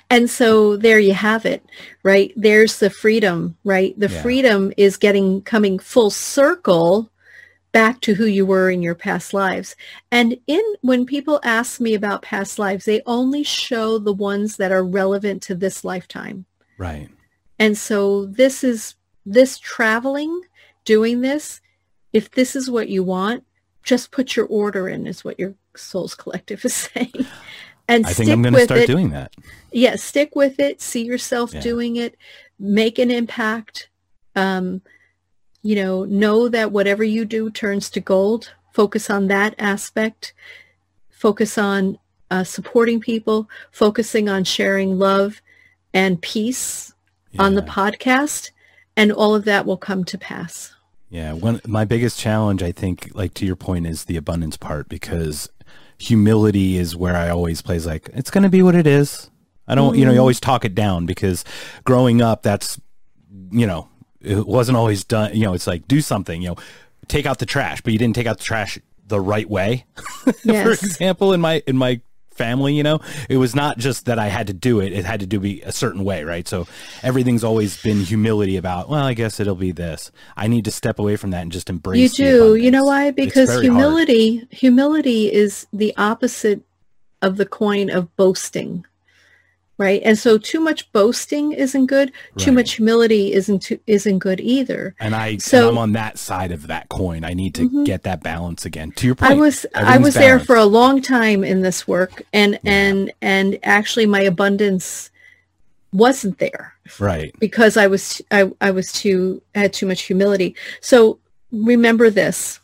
Speaker 2: And so there you have it, right? There's the freedom, right? The yeah. freedom is getting coming full circle back to who you were in your past lives. And in when people ask me about past lives, they only show the ones that are relevant to this lifetime.
Speaker 1: Right.
Speaker 2: And so this is this traveling, doing this, if this is what you want, just put your order in is what your Souls *laughs* Collective is saying. And
Speaker 1: I think I'm going to start
Speaker 2: it.
Speaker 1: doing that.
Speaker 2: Yeah, stick with it. See yourself
Speaker 1: Yeah.
Speaker 2: doing it. Make an impact. Um, you know, know that whatever you do turns to gold. Focus on that aspect. Focus on uh, supporting people. Focusing on sharing love and peace on the podcast, and all of that will come to pass.
Speaker 1: Yeah, one my biggest challenge, I think, like to your point, is the abundance part because humility is where I always plays like it's going to be what it is. I don't, you know, you mm. always talk it down because growing up, that's, you know, it wasn't always done. You know, it's like do something, you know, take out the trash, but you didn't take out the trash the right way. *laughs* For example, in my in my family, you know, it was not just that I had to do it; it had to do be a certain way, right? So everything's always been humility about. Well, I guess it'll be this. I need to step away from that and just embrace.
Speaker 2: You do. You know why? Because
Speaker 1: very hard.
Speaker 2: humility, humility is the opposite of the coin of boasting. Right? And so too much boasting isn't good. Too much humility isn't too, isn't good either.
Speaker 1: And I,
Speaker 2: So-
Speaker 1: and I'm on that side of that coin. I need to
Speaker 2: Mhm.
Speaker 1: get that balance again. To your point,
Speaker 2: I was I was there for a long time in this work and and and actually my abundance wasn't there
Speaker 1: right.
Speaker 2: because I was I, I was too I had too much humility. So remember this.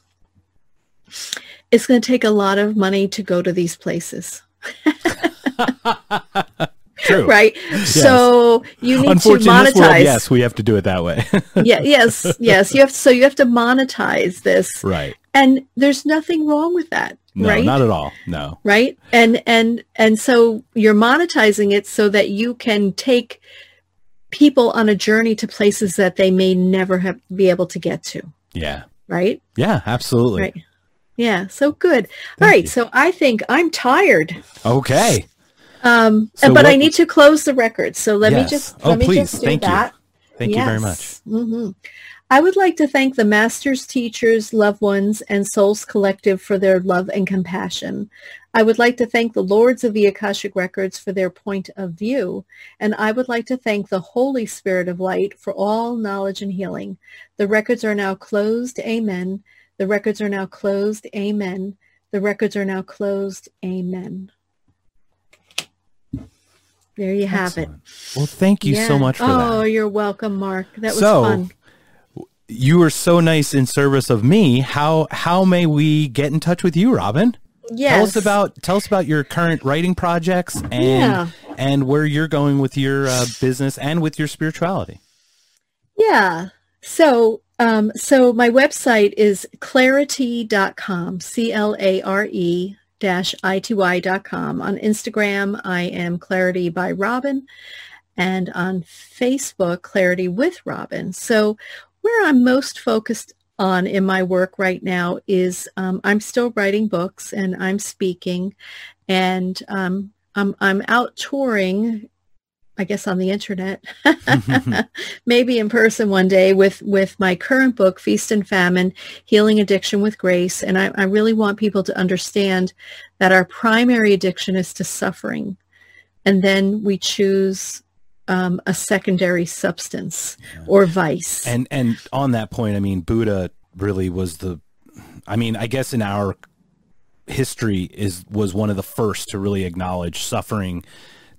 Speaker 2: It's going to take a lot of money to go to these places, *laughs* *laughs*
Speaker 1: True.
Speaker 2: right? So you need to
Speaker 1: this world,
Speaker 2: monetize.
Speaker 1: yes, we have to do it that way. *laughs*
Speaker 2: yeah, yes, yes. You have so you have to monetize this,
Speaker 1: right.
Speaker 2: and there's nothing wrong with that,
Speaker 1: No,
Speaker 2: right?
Speaker 1: not at all. No.
Speaker 2: right and and and so you're monetizing it so that you can take people on a journey to places that they may never have be able to get to
Speaker 1: Yeah.
Speaker 2: right
Speaker 1: Yeah. Absolutely.
Speaker 2: right yeah so good
Speaker 1: Thank
Speaker 2: all right
Speaker 1: you.
Speaker 2: so i think i'm tired
Speaker 1: Okay.
Speaker 2: Um
Speaker 1: So
Speaker 2: but i need to close the record so let me
Speaker 1: Yes.
Speaker 2: just
Speaker 1: Oh,
Speaker 2: let me
Speaker 1: please.
Speaker 2: just do
Speaker 1: Thank you.
Speaker 2: that
Speaker 1: Thank you very much.
Speaker 2: Yes. Mhm. I would like to thank the masters, teachers, loved ones, and Souls Collective for their love and compassion. I would like to thank the Lords of the Akashic Records for their point of view. And I would like to thank the Holy Spirit of Light for all knowledge and healing. The records are now closed. Amen. The records are now closed. Amen. The records are now closed. Amen. There you have it.
Speaker 1: Well, thank you so much for
Speaker 2: oh,
Speaker 1: that.
Speaker 2: Oh, you're welcome, Mark. That was
Speaker 1: So,
Speaker 2: fun.
Speaker 1: You were so nice in service of me. How how may we get in touch with you, Robin?
Speaker 2: Yes.
Speaker 1: Tell us about tell us about your current writing projects and
Speaker 2: Yeah.
Speaker 1: and where you're going with your uh, business and with your spirituality.
Speaker 2: Yeah. So, um, so my website is clare-ity.com, C-L-A-R-E dash I-T-Y.com. On Instagram, I am Clarity by Robin and on Facebook, Clarity with Robin. So where I'm most focused on in my work right now is um, I'm still writing books and I'm speaking and um, I'm, I'm out touring I guess on the internet, *laughs* maybe in person one day with, with my current book, Feast and Famine, Healing Addiction with Grace. And I, I really want people to understand that our primary addiction is to suffering. And then we choose um, a secondary substance or vice.
Speaker 1: And and on that point, I mean, Buddha really was the, I mean, I guess in our history is was one of the first to really acknowledge suffering.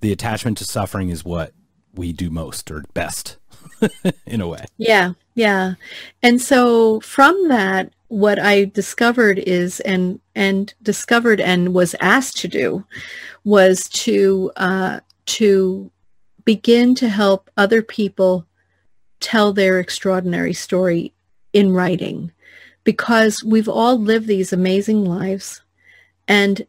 Speaker 1: The attachment to suffering is what we do most or best, *laughs* in a way.
Speaker 2: Yeah, yeah. And so from that, what I discovered is and and discovered and was asked to do was to uh, to begin to help other people tell their extraordinary story in writing because we've all lived these amazing lives and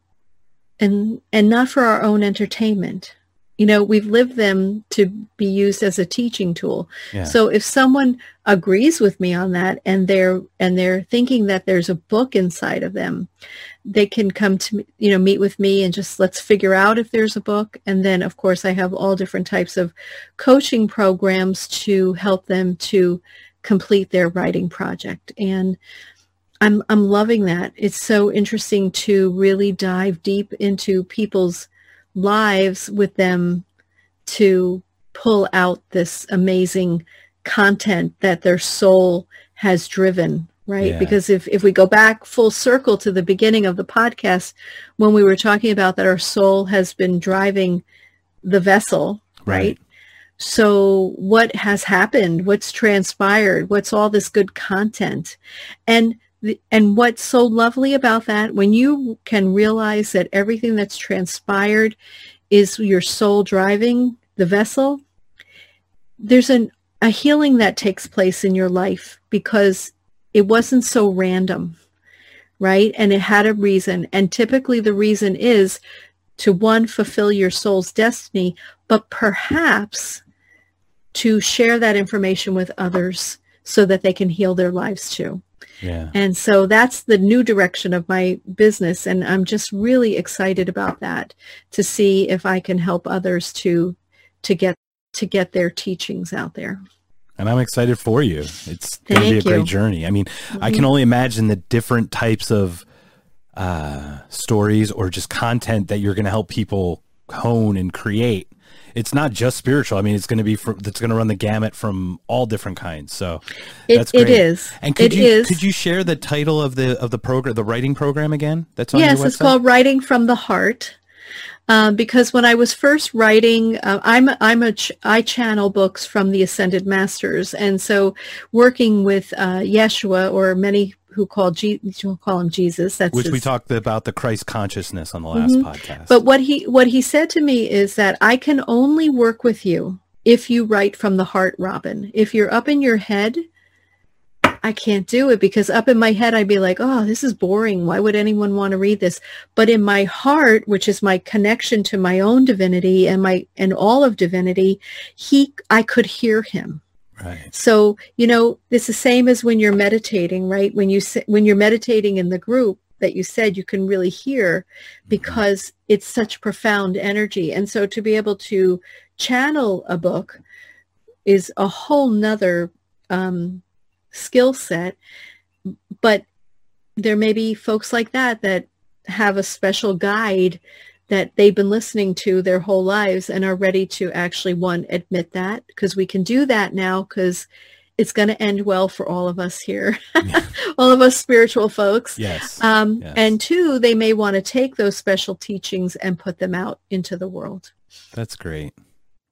Speaker 2: and and not for our own entertainment you know we've lived them to be used as a teaching tool
Speaker 1: Yeah.
Speaker 2: so if someone agrees with me on that and they're and they're thinking that there's a book inside of them they can come to me- you know meet with me and just let's figure out if there's a book and then of course I have all different types of coaching programs to help them to complete their writing project and I'm I'm loving that. It's so interesting to really dive deep into people's lives with them to pull out this amazing content that their soul has driven, right?
Speaker 1: Yeah.
Speaker 2: Because if if we go back full circle to the beginning of the podcast when we were talking about that our soul has been driving the vessel, right? So what has happened? What's transpired? What's all this good content? And and what's so lovely about that when you can realize that everything that's transpired is your soul driving the vessel, there's an a healing that takes place in your life because it wasn't so random, right? And it had a reason. And typically the reason is to one, fulfill your soul's destiny, but perhaps to share that information with others so that they can heal their lives too.
Speaker 1: Yeah.
Speaker 2: And so that's the new direction of my business. And I'm just really excited about that to see if I can help others to, to get, to get their teachings out there.
Speaker 1: And I'm excited for you. It's going to be a
Speaker 2: Thank
Speaker 1: great
Speaker 2: you.
Speaker 1: journey. I mean, I can only imagine the different types of uh, stories or just content that you're going to help people hone and create. It's not just spiritual. I mean, it's going to be from, it's going to run the gamut from all different kinds. So
Speaker 2: It,
Speaker 1: that's
Speaker 2: it
Speaker 1: great.
Speaker 2: is.
Speaker 1: And could
Speaker 2: It
Speaker 1: you
Speaker 2: is.
Speaker 1: could you share the title of the of the program, the writing program again? That's on
Speaker 2: yes, it's called Writing from the Heart. Um, because when I was first writing, uh, I'm I'm a ch- I channel books from the Ascended Masters, and so working with uh, Yeshua, or many who call Je- who call him Jesus, that's
Speaker 1: which we talked about the Christ consciousness on the last
Speaker 2: Mhm.
Speaker 1: podcast.
Speaker 2: But what he what he said to me is that I can only work with you if you write from the heart, Robin. If you're up in your head, I can't do it because up in my head I'd be like, "Oh, this is boring. Why would anyone want to read this?" But in my heart, which is my connection to my own divinity and my and all of divinity, he I could hear him.
Speaker 1: Right.
Speaker 2: So, you know, it's the same as when you're meditating, right? When you when you're meditating in the group that you said you can really hear because it's such profound energy. And so to be able to channel a book is a whole nother um, skill set. But there may be folks like that that have a special guide that they've been listening to their whole lives and are ready to actually one admit that because we can do that now because it's going to end well for all of us here *laughs* all of us spiritual folks
Speaker 1: Yes.
Speaker 2: um,
Speaker 1: Yes.
Speaker 2: and two they may want to take those special teachings and put them out into the world
Speaker 1: That's great.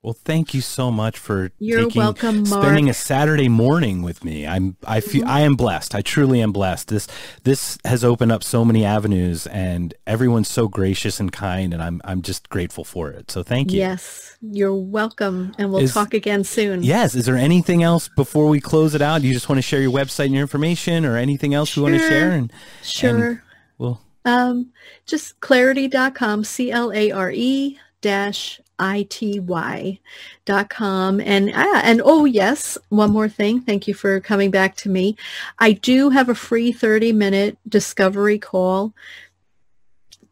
Speaker 1: Well, thank you so much for
Speaker 2: You're
Speaker 1: taking,
Speaker 2: welcome, Mark.
Speaker 1: spending a Saturday morning with me. I'm I feel
Speaker 2: Mm-hmm.
Speaker 1: I am blessed. I truly am blessed. This this has opened up so many avenues, and everyone's so gracious and kind, and I'm I'm just grateful for it. So thank you.
Speaker 2: yes you're welcome and we'll
Speaker 1: Is-
Speaker 2: talk again soon
Speaker 1: Yes. Is there anything else before we close it out? You just want to share your website and your information, or anything else you want to share? And
Speaker 2: sure
Speaker 1: well,
Speaker 2: Um, just clare-ity.com, C-L-A-R-E dash I-T-Y dot com. And, ah, and oh yes, one more thing. Thank you for coming back to me. I do have a free 30 minute discovery call.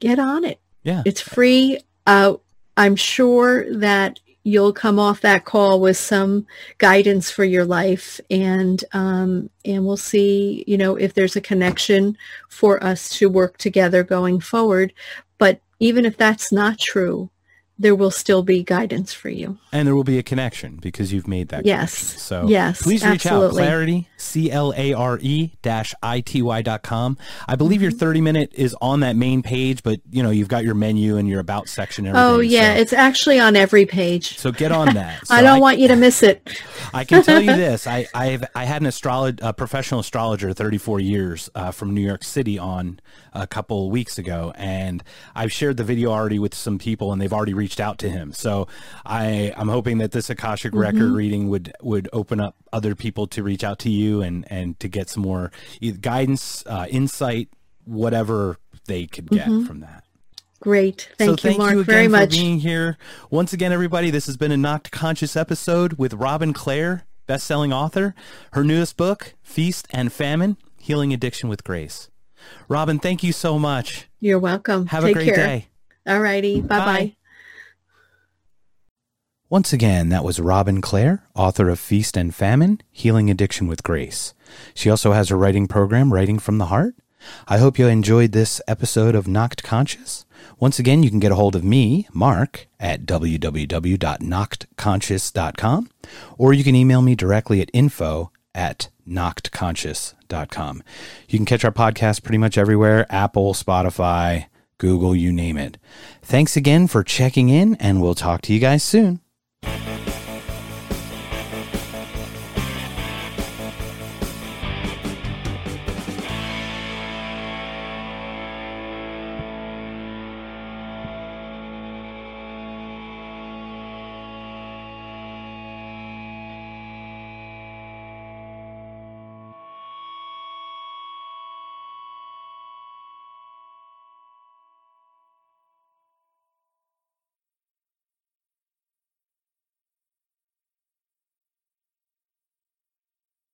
Speaker 2: Get on it.
Speaker 1: yeah.
Speaker 2: It's free. Uh, I'm sure that you'll come off that call with some guidance for your life and um, and we'll see you know if there's a connection for us to work together going forward but even if that's not true there will still be guidance for you
Speaker 1: And there will be a connection because you've made that
Speaker 2: Yes.
Speaker 1: connection. So
Speaker 2: Yes,
Speaker 1: please reach
Speaker 2: absolutely.
Speaker 1: out. Clarity, C-L-A-R-E dash I-T-Y dot com. I believe
Speaker 2: Mm-hmm.
Speaker 1: your 30 minute is on that main page, but you know, you've got your menu and your about section and
Speaker 2: oh yeah
Speaker 1: So,
Speaker 2: it's actually on every page
Speaker 1: so get on that. *laughs* So
Speaker 2: i don't want you to miss it *laughs*
Speaker 1: I can tell you *laughs* this: I I've I had an astrolog- a professional astrologer, 34 years, uh, from New York City, on a couple weeks ago, and I've shared the video already with some people, and they've already reached out to him. So I I'm hoping that this akashic record reading would would open up other people to reach out to you and and to get some more guidance, uh, insight, whatever they could get from that.
Speaker 2: great thank
Speaker 1: so
Speaker 2: you
Speaker 1: thank
Speaker 2: mark
Speaker 1: you again
Speaker 2: very
Speaker 1: for
Speaker 2: much
Speaker 1: being here. Once again, everybody, this has been a Knocked Conscious episode with Robin Clare, best-selling author. Her newest book, Feast and Famine: Healing Addiction with Grace. Robin, thank you so much.
Speaker 2: you're welcome
Speaker 1: Have
Speaker 2: Take
Speaker 1: a great
Speaker 2: care
Speaker 1: day.
Speaker 2: all righty bye bye
Speaker 1: Bye. Once again, that was Robin Clare, author of Feast and Famine Healing Addiction with Grace. She also has her writing program, Writing from the Heart. I hope you enjoyed this episode of Knocked Conscious. Once again, you can get a hold of me, Mark, at www.knockedconscious.com, or you can email me directly at info at knockedconscious.com. You can catch our podcast pretty much everywhere Apple, Spotify, Google, you name it. Thanks again for checking in, and we'll talk to you guys soon. Thank you.